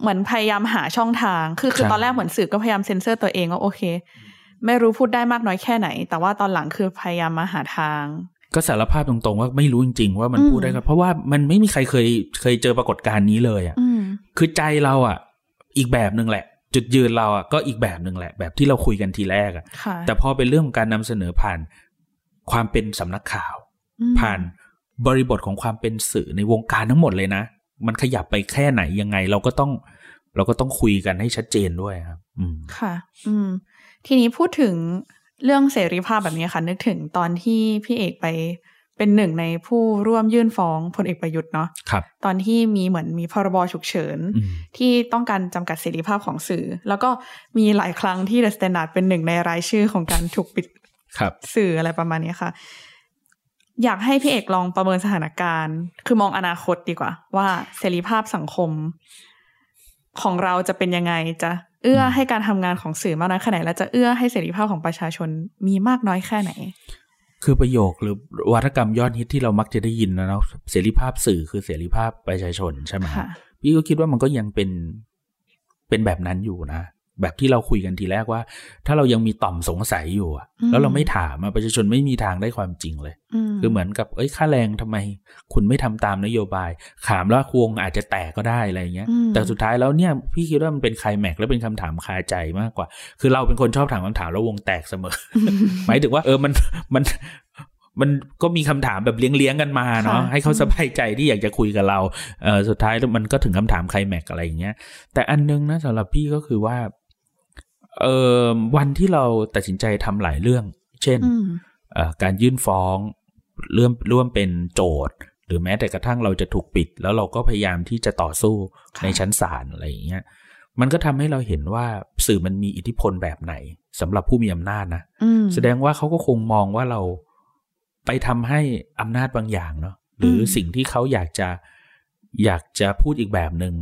เหมือนพยายามหาช่องทาง คือคือตอนแรกเหมือนสื่อก็พยายามเซ็นเซอร์ตัวเองว่าโอเค ไม่รู้พูดได้มากน้อยแค่ไหน แต่ว่าตอนหลังคือพยายามมาหาทาง ก็สารภาพตรงๆว่าไม่รู้จริง ๆ ว่ามันพูดได้ครับเพราะว่ามันไม่มีใครเคยเคยเจอปรากฏการณ์นี้เลยอะคือใจเราอะ อีกแบบหนึ่งแหละ จุดยืนเราอะก็อีกแบบหนึ่งแหละ แบบที่เราคุยกันทีแรกอะ แต่พอเป็นเรื่องของการนำเสนอผ่าน ความเป็นสำนักข่าว ผ่านบริบทของความเป็นสื่อในวงการทั้งหมดเลยนะมันขยับไปแค่ไหนยังไงเราก็ต้อง เราก็ต้องคุยกันให้ชัดเจนด้วยครับ อืม ค่ะ อืม ทีนี้พูดถึงเรื่องเสรีภาพแบบนี้ค่ะ นึกถึงตอนที่พี่เอกไปเป็นหนึ่งในผู้ร่วมยื่นฟ้องพลเอกประยุทธ์เนาะครับตอนที่มีเหมือนมีพรบฉุกเฉิน ที่ต้องการจำกัดเสรีภาพของสื่อ แล้วก็มีหลายครั้งที่ The Standard เป็นหนึ่งในรายชื่อของการถูกปิดสื่ออะไรประมาณนี้ค่ะ อยากให้พี่เอกลองประเมินสถานการณ์ คือมองอนาคตดีกว่า ว่าเสรีภาพสังคม ของเราจะเป็นยังไงจะ เอื้อให้การทำงานของสื่อมากน้อยแค่ไหน และจะเอื้อให้เสรีภาพของประชาชนมีมากน้อยแค่ไหน คือประโยคหรือวาทกรรมยอดฮิตที่เรามักจะได้ยินนะเนาะเสรีภาพสื่อคือเสรีภาพประชาชนใช่ไหมพี่ก็คิดว่ามันก็ยังเป็นเป็นแบบนั้นอยู่นะ แบบที่เราคุยกันทีแรกว่า ถ้าเรายังมีต่อมสงสัยอยู่อะแล้วเราไม่ถามประชาชนไม่มีทางได้ความจริงเลย คือเหมือนกับเอ้ยค่าแรงทำไม คุณไม่ทำตามนโยบาย ขามแล้วควงอาจจะแตกก็ได้อะไรเงี้ย แต่สุดท้ายแล้วเนี่ยพี่คิดว่ามันเป็นใครแม็กแล้วเป็นคำถามคาใจมากกว่า คือเราเป็นคนชอบถามคำถามแล้ววงแตกเสมอ หมายถึงว่า เออมันมันมันก็มีคำถามแบบเลี้ยงๆกันมาเนาะให้เขาสบายใจที่อยากจะคุยกับเราเออสุดท้ายมันก็ถึงคำถามใครแม็กอะไรอย่างเงี้ยแต่อันนึงนะสำหรับพี่ก็คือว่า เออวันที่เราตัดสินใจทำหลายเรื่อง เช่นการยื่นฟ้องเรื่อมร่วมเป็นโจทย์หรือแม้แต่กระทั่งเราจะถูกปิด แล้วเราก็พยายามที่จะต่อสู้ในชั้นศาลอะไรอย่างเงี้ยมันก็ทำให้เราเห็นว่าสื่อมันมีอิทธิพลแบบไหนสำหรับผู้มีอำนาจนะแสดงว่าเขาก็คงมองว่าเราไปทำให้อำนาจบางอย่างเนาะหรือสิ่งที่เขาอยากจะ อยากจะพูดอีกแบบหนึง่ง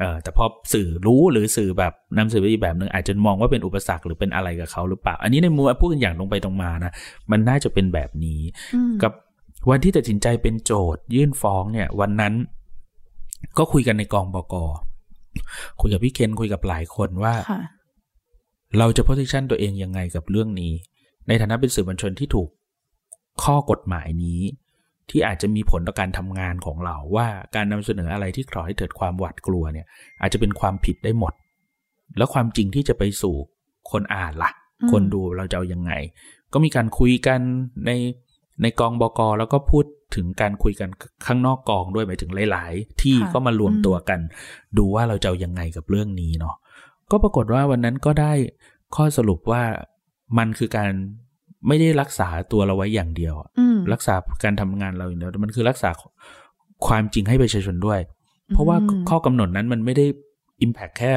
เออแต่พอสื่อรู้หรือสื่อแบบนำสื่อไปอีกแบบหนึง่งอาจจะมองว่าเป็นอุปสรรคหรือเป็นอะไรกับเขาหรือเปล่า อันนี้ในมุมพูดกันอย่างตรงไปตรงมานะ มันน่าจะเป็นแบบนี้ กับวันที่ตัดสินใจเป็นโจทยื่นฟ้องเนี่ย วันนั้น ก็คุยกันในกองบกคุยกับพี่เคนคุยกับหลายคนว่า เราจะ position ตัวเองยังไงกับเรื่องนี้ ในฐานะเป็นสื่อมวลชนที่ถูกข้อกฎหมายนี้ ที่อาจจะมีผลต่อการทำงานของเราว่าการนำเสนออะไรที่ก่อให้เกิดความหวาดกลัวเนี่ย อาจจะเป็นความผิดได้หมด แล้วความจริงที่จะไปสู่คนอ่านละ่ะ คนดูเราจะเอายังไง ก็มีการคุยกันในในกองบกแล้วก็พูดถึงการคุยกันข้างนอกกองด้วยหมายถึงหลาย ๆ ที่ก็มารวมตัวกัน ดูว่าเราจะเอายังไงกับเรื่องนี้เนาะก็ปรากฏว่าวันนั้นก็ได้ข้อสรุปว่ามันคือการ ไม่ได้รักษาตัวเราไว้อย่างเดียวรักษาการทำงานเราอย่างเดียวมันคือรักษาความจริงให้ประชาชนด้วย เพราะว่าข้อกำหนดนั้นมันไม่ได้อิมแพคแค่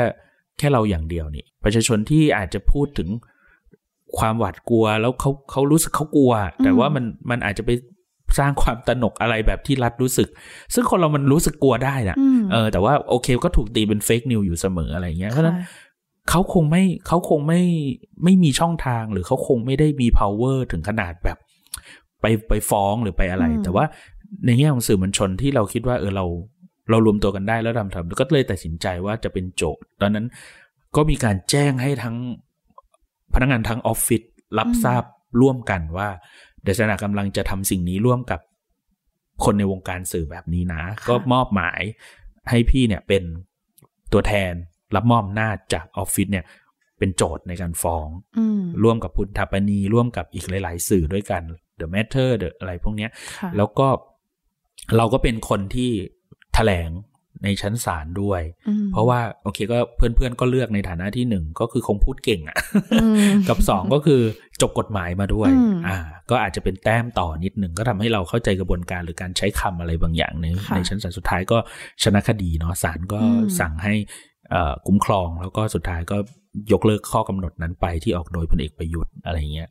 แค่เราอย่างเดียวนี่ ประชาชนที่อาจจะพูดถึงความหวาดกลัวแล้วเขาเขารู้สึกเขากลัว แต่ว่ามันมันอาจจะไปสร้างความตนกอะไรแบบที่รัฐรู้สึก ซึ่งคนเรามันรู้สึกกลัวได้นะเออแต่ว่าโอเคก็ถูกตีเป็นเฟกนิวอยู่เสมออะไรเงี้ยเพราะนั้น เขาคงไม่เขาคงไม่ไม่มีช่องทางหรือเขาคงไม่ได้มี power ถึงขนาดแบบ ไปไปฟ้องหรือไปอะไร แต่ว่าในแง่ของสื่อมวลชนที่เราคิดว่าเออเรา เรารวมตัวกันได้แล้วทำทำก็เลยตัดสินใจว่าจะเป็นโจทย์ ตอนนั้นก็มีการแจ้งให้ทั้งพนักงานทั้งออฟฟิศรับทราบร่วมกันว่าเดชนากำลังจะทำสิ่งนี้ร่วมกับคนในวงการสื่อแบบนี้นะ ก็มอบหมายให้พี่เนี่ยเป็นตัวแทน รับมอบหน้าจากออฟฟิศเนี่ยเป็นโจทย์ในการฟ้องร่วมกับพุทธปณีร่วมกับอีกหลาย ๆ สื่อด้วยกัน The Matter The อะไรพวกนี้แล้วก็เราก็เป็นคนที่แถลงในชั้นศาลด้วย เพราะว่าโอเคก็เพื่อนๆก็เลือกในฐานะที่หนึ่งก็คือคงพูดเก่งอะ่ะ กับสองก็คือจบกฎหมายมาด้วย อ่า ก็อาจจะเป็นแต้มต่อนิดหนึ่งก็ทำให้เราเข้าใจกระบวนการหรือการใช้คำอะไรบางอย่างในในชั้นศาลสุดท้ายก็ชนะคดีเนาะศาลก็สั่งให้ คุ้มครองแล้วก็สุดท้ายก็ยกเลิกข้อกำหนดนั้นไปที่ออกโดยพลเอกประยุทธ์อะไรเงี้ย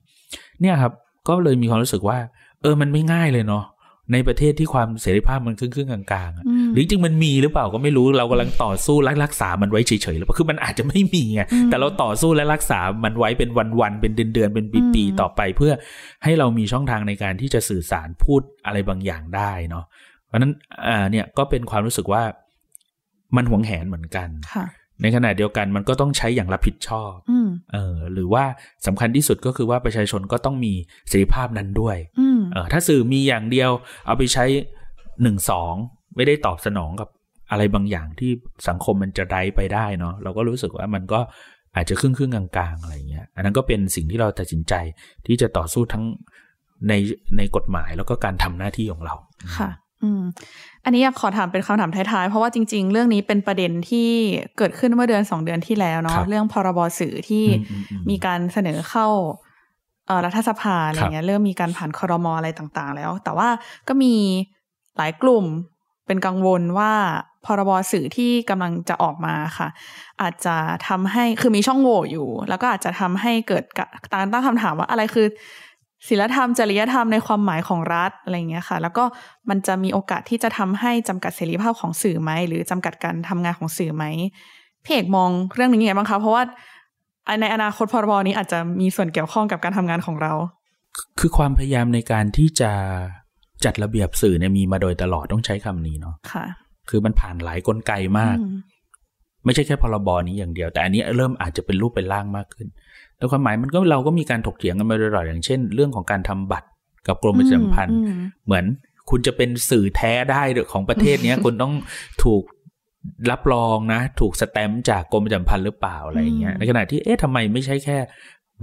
เนี่ยครับก็เลยมีความรู้สึกว่า เออมันไม่ง่ายเลยเนาะในประเทศที่ความเสรีภาพมันครึ่งครึ่งกลางๆหรือจริงมันมีหรือเปล่าก็ไม่รู้เรากำลังต่อสู้และรักษามันไว้เฉยๆหรือเปล่าคือมันอาจจะไม่มีไงแต่เราต่อสู้และรักษามันไว้เป็นวันๆเป็นเดือนๆเป็นปีๆต่อไป เพื่อให้เรามีช่องทางในการที่จะสื่อสารพูดอะไรบางอย่างได้เนาะเพราะนั้นอ่าเนี่ยก็เป็นความรู้สึกว่า มันหวงแหนเหมือนกันในขณะเดียวกันมันก็ต้องใช้อย่างรับผิดชอบเออหรือว่าสำคัญที่สุดก็คือว่าประชาชนก็ต้องมีเสรีภาพนั้นด้วยเออถ้าสื่อมีอย่างเดียว เอาไปใช้หนึ่งสองไม่ได้ตอบสนองกับอะไรบางอย่างที่สังคมมันจะได้ไปได้เนาะเราก็รู้สึกว่ามันก็อาจจะครึ่งครึ่งกลางๆอะไรเงี้ย อันนั้นก็เป็นสิ่งที่เราตัดสินใจที่จะต่อสู้ทั้งในในกฎหมายแล้วก็การทำหน้าที่ของเราค่ะ อืม อันนี้อยากขอถามเป็นคำถามท้ายๆ เพราะว่าจริง ๆ เรื่องนี้เป็นประเด็นที่เกิดขึ้นเมื่อเดือนสองเดือนที่แล้วเนาะเรื่องพรบสื่อที่มีการเสนอเข้ารัฐสภาอะไรเงี้ยเริ่มมีการผ่านคอรมออะไรต่างๆ แล้ว แต่ว่าก็มีหลายกลุ่มเป็นกังวลว่าพรบสื่อที่กำลังจะออกมาค่ะ อาจจะทำให้คือมีช่องโหว่อยู่ แล้วก็อาจจะทำให้เกิดการตั้งคำถามว่าอะไรคือ ศีลธรรมจริยธรรมในความหมายของรัฐอะไรเงี้ยค่ะ แล้วก็มันจะมีโอกาสที่จะทำให้จำกัดเสรีภาพของสื่อไหมหรือจำกัดการทำงานของสื่อไหมพี่เอกมองเรื่องนี้ยังไงบ้างคะเพราะว่าในอนาคตพรบนี้อาจจะมีส่วนเกี่ยวข้องกับการทำงานของเรา คือความพยายามในการที่จะจัดระเบียบสื่อเนี่ยมีมาโดยตลอดต้องใช้คำนี้เนาะค่ะ คือมันผ่านหลายกลไกมาก ไม่ใช่แค่พรบนี้อย่างเดียว แต่อันนี้เริ่มอาจจะเป็นรูปเป็นร่างมากขึ้น แล้วความหมายมันก็เราก็มีการถกเถียงกันมาโดยตลอดอย่างเช่น เรื่องของการทำบัตรกับกรมประชาสัมพันธ์เหมือนคุณจะเป็นสื่อแท้ได้ของประเทศนี้คุณต้องถูกรับรองนะ ถูกสแตมป์จากกรมประชาสัมพันธ์หรือเปล่าอะไรอย่างเงี้ยในขณะที่เอ๊ะทำไมไม่ใช่แค่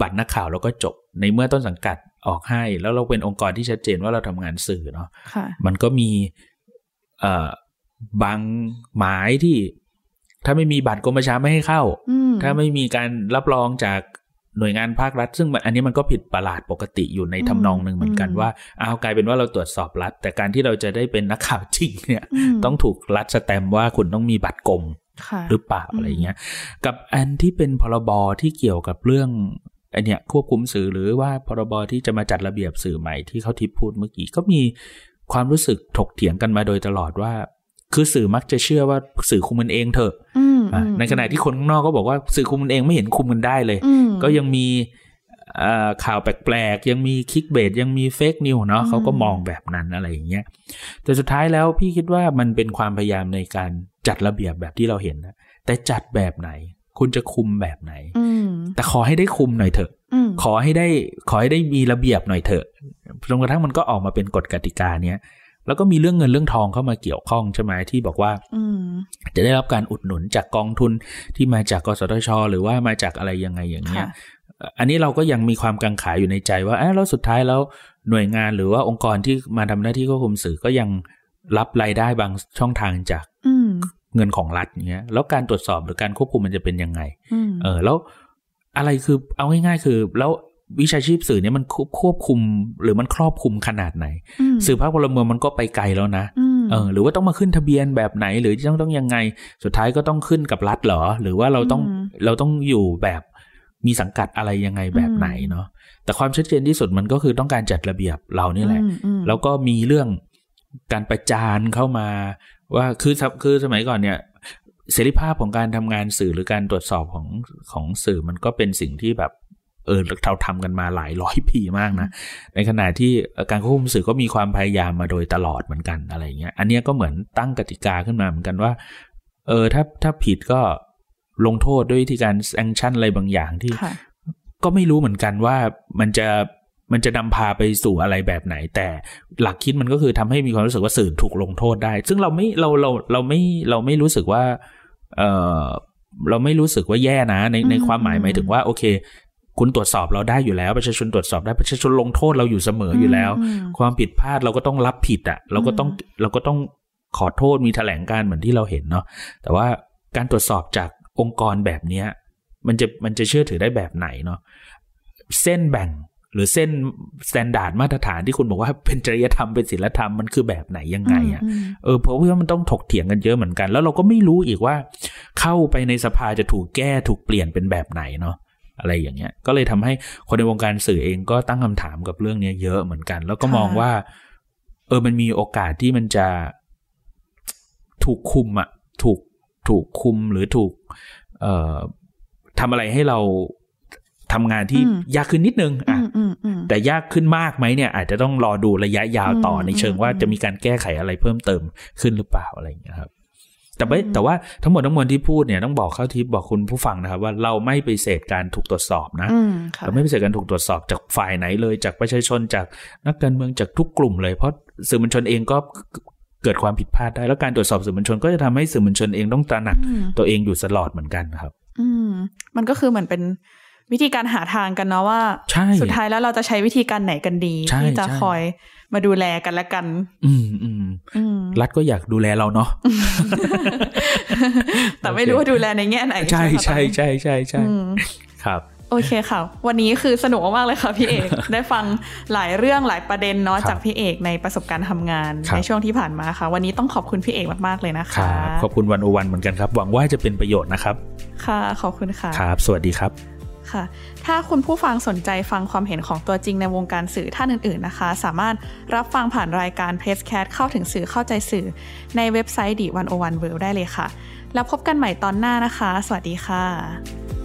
บัตรนักข่าวแล้วก็จบในเมื่อต้นสังกัดออกให้ แล้วเราเป็นองค์กรที่ชัดเจนว่าเราทำงานสื่อเนาะมันก็มีเอ่อบางหมายที่ ถ้าไม่มีบัตรกรมประชาไม่ให้เข้า ถ้าไม่มีการรับรองจาก หน่วยงานภาครัฐ ซึ่งอันนี้มันก็ผิดประหลาดปกติอยู่ในทำนองหนึ่งเหมือนกันว่าเอากลายเป็นว่าเราตรวจสอบรัฐ แต่การที่เราจะได้เป็นนักข่าวจริงเนี่ยต้องถูกรัฐสแตมว่าคุณต้องมีบัตรกรมหรือเปล่าอะไรเงี้ย กับอันที่เป็นพรบที่เกี่ยวกับเรื่องอันเนี้ยควบคุมสื่อหรือว่าพรบที่จะมาจัดระเบียบสื่อใหม่ที่เขาทิพพูดเมื่อกี้ก็มีความรู้สึกถกเถียงกันมาโดยตลอดว่า คือสื่อมักจะเชื่อว่าสื่อคุมมันเองเถอะในขณะที่คนข้างนอกก็บอกว่าสื่อคุมมันเองไม่เห็นคุมมันได้เลย ก็ยังมีข่าวแปลกๆ ยังมีคิกเบดยังมีเฟกนิวเนาะเขาก็มองแบบนั้นอะไรอย่างเงี้ยแต่สุดท้ายแล้วพี่คิดว่ามันเป็นความพยายามในการจัดระเบียบแบบที่เราเห็นนะแต่จัดแบบไหน คุณจะคุมแบบไหนแต่ขอให้ได้คุมหน่อยเถอะขอให้ได้ขอให้ได้มีระเบียบหน่อยเถอะจนกระทั่งมันก็ออกมาเป็นกฎกติกาเนี้ย แล้วก็มีเรื่องเงินเรื่องทองเข้ามาเกี่ยวข้องใช่ไหมที่บอกว่าจะได้รับการอุดหนุนจากกองทุนที่มาจากกสทช หรือว่ามาจากอะไรยังไงอย่างเงี้ยอันนี้เราก็ยังมีความกังขาอยู่ในใจว่าเออแล้วสุดท้ายแล้วหน่วยงานหรือว่าองค์กรที่มาทำหน้าที่ควบคุมสื่อก็ยังรับรายได้บางช่องทางจากเงินของรัฐเงี้ยแล้วการตรวจสอบหรือการควบคุมมันจะเป็นยังไงเออแล้วอะไรคือเอาง่ายๆคือ แล้ว วิชาชีพสื่อเนี่ยมันควบคุมหรือมันครอบคุมขนาดไหน สื่อภาคพลเมืองมันก็ไปไกลแล้วนะเออหรือว่าต้องมาขึ้นทะเบียนแบบไหน หรือต้องต้องยังไงสุดท้ายก็ต้องขึ้นกับรัฐเหรอ หรือว่าเราต้องเราต้องอยู่แบบมีสังกัดอะไรยังไงแบบไหนเนาะแต่ความชัดเจนที่สุดมันก็คือต้องการจัดระเบียบเรานี่แหละ แล้วก็มีเรื่องการประจานเข้ามาว่าคือคือสมัยก่อนเนี่ยเสรีภาพของการทำงานสื่อหรือการตรวจสอบของของสื่อมันก็เป็นสิ่งที่แบบ เออเราทำกันมาหลายร้อยปีมากนะ ในขณะที่การควบคุมสื่อก็มีความพยายามมาโดยตลอดเหมือนกันอะไรเงี้ย อันนี้ก็เหมือนตั้งกติกาขึ้นมาเหมือนกันว่า เออถ้าถ้าผิดก็ลงโทษด้วยที่การแซงชั่นอะไรบางอย่างที่ ก็ไม่รู้เหมือนกันว่ามันจะมันจะนำพาไปสู่อะไรแบบไหน แต่หลักคิดมันก็คือทำให้มีความรู้สึกว่าสื่อถูกลงโทษได้ ซึ่งเราไม่เราเราเราไม่เราไม่รู้สึกว่า เออเราไม่รู้สึกว่าแย่นะ ในในความหมายหมายถึงว่า โอเค คุณตรวจสอบเราได้อยู่แล้ว ประชาชนตรวจสอบได้ประชาชนลงโทษเราอยู่เสมออยู่แล้ว ความผิดพลาดเราก็ต้องรับผิดอะ เราก็ต้องเราก็ต้องขอโทษมีแถลงการณ์เหมือนที่เราเห็นเนาะแต่ว่าการตรวจสอบจากองค์กรแบบเนี้ย มันจะมันจะเชื่อถือได้แบบไหนเนาะเส้นแบ่งหรือเส้น standard มาตรฐานที่คุณบอกว่าเป็นจริยธรรมเป็นศีลธรรมมันคือแบบไหนยังไงอะ่ะเออเพราะว่ามันต้องถกเถียงกันเยอะเหมือนกัน แล้วเราก็ไม่รู้อีกว่า เข้าไปในสภาจะถูกแก้ถูกเปลี่ยนเป็นแบบไหนเนาะ อะไรอย่างเงี้ย ก็เลยทำให้คนในวงการสื่อเองก็ตั้งคำถามกับเรื่องนี้เยอะเหมือนกัน แล้วก็มองว่า เออมันมีโอกาสที่มันจะถูกคุมอะถูกถูกคุมหรือถูก เอ่อทำอะไรให้เราทำงานที่ยากขึ้นนิดนึงอะแต่ยากขึ้นมากไหมเนี่ย อาจจะต้องรอดูระยะยาวต่อในเชิงว่าจะมีการแก้ไขอะไรเพิ่มเติมขึ้นหรือเปล่าอะไรอย่างเงี้ยครับ แต่ไม่แต่ว่าทั้งหมดทั้งมวลที่พูดเนี่ยต้องบอกเข้าทิปบอกคุณผู้ฟังนะครับ ว่าเราไม่ไปเสดการถูกตรวจสอบนะเราไม่ไปเสดการถูกตรวจสอบจากฝ่ายไหนเลย จากประชาชนจากนักการเมืองจากทุกกลุ่มเลย เพราะสื่อมวลชนเองก็เกิดความผิดพลาดได้ แล้วการตรวจสอบสื่อมวลชนก็จะทำให้สื่อมวลชนเองต้องตระหนักตัวเองอยู่ตลอดเหมือนกันครับ อืมมันก็คือเหมือนเป็น วิธีการหาทางกันเนาะว่า สุดท้ายแล้วเราจะใช้วิธีการไหนกันดี ที่จะคอยมาดูแลกันและกัน อืมอืมรัฐก็อยากดูแลเราเนาะแต่ไม่รู้ว่าดูแลในแง่ไหน ใช่ใช่ใช่ใช่ใช่ครับโอเคค่ะ วันนี้คือสนุกมากเลยค่ะพี่เอก ได้ฟังหลายเรื่องหลายประเด็นเนาะจากพี่เอกในประสบการณ์ทำงาน ในช่วงที่ผ่านมาค่ะ วันนี้ต้องขอบคุณพี่เอกมากๆเลยนะคะ ขอบคุณวันโอวันเหมือนกันครับ หวังว่าจะเป็นประโยชน์นะครับ ค่ะ ขอบคุณค่ะ ครับ สวัสดีครับ ค่ะ ถ้าคุณผู้ฟังสนใจฟังความเห็นของตัวจริงในวงการสื่อท่านอื่นๆนะคะ สามารถรับฟังผ่านรายการเพจแคสเข้าถึงสื่อเข้าใจสื่อ ในเว็บไซต์ดีวันโอวันเวิลได้เลยค่ะ แล้วพบกันใหม่ตอนหน้านะคะ สวัสดีค่ะ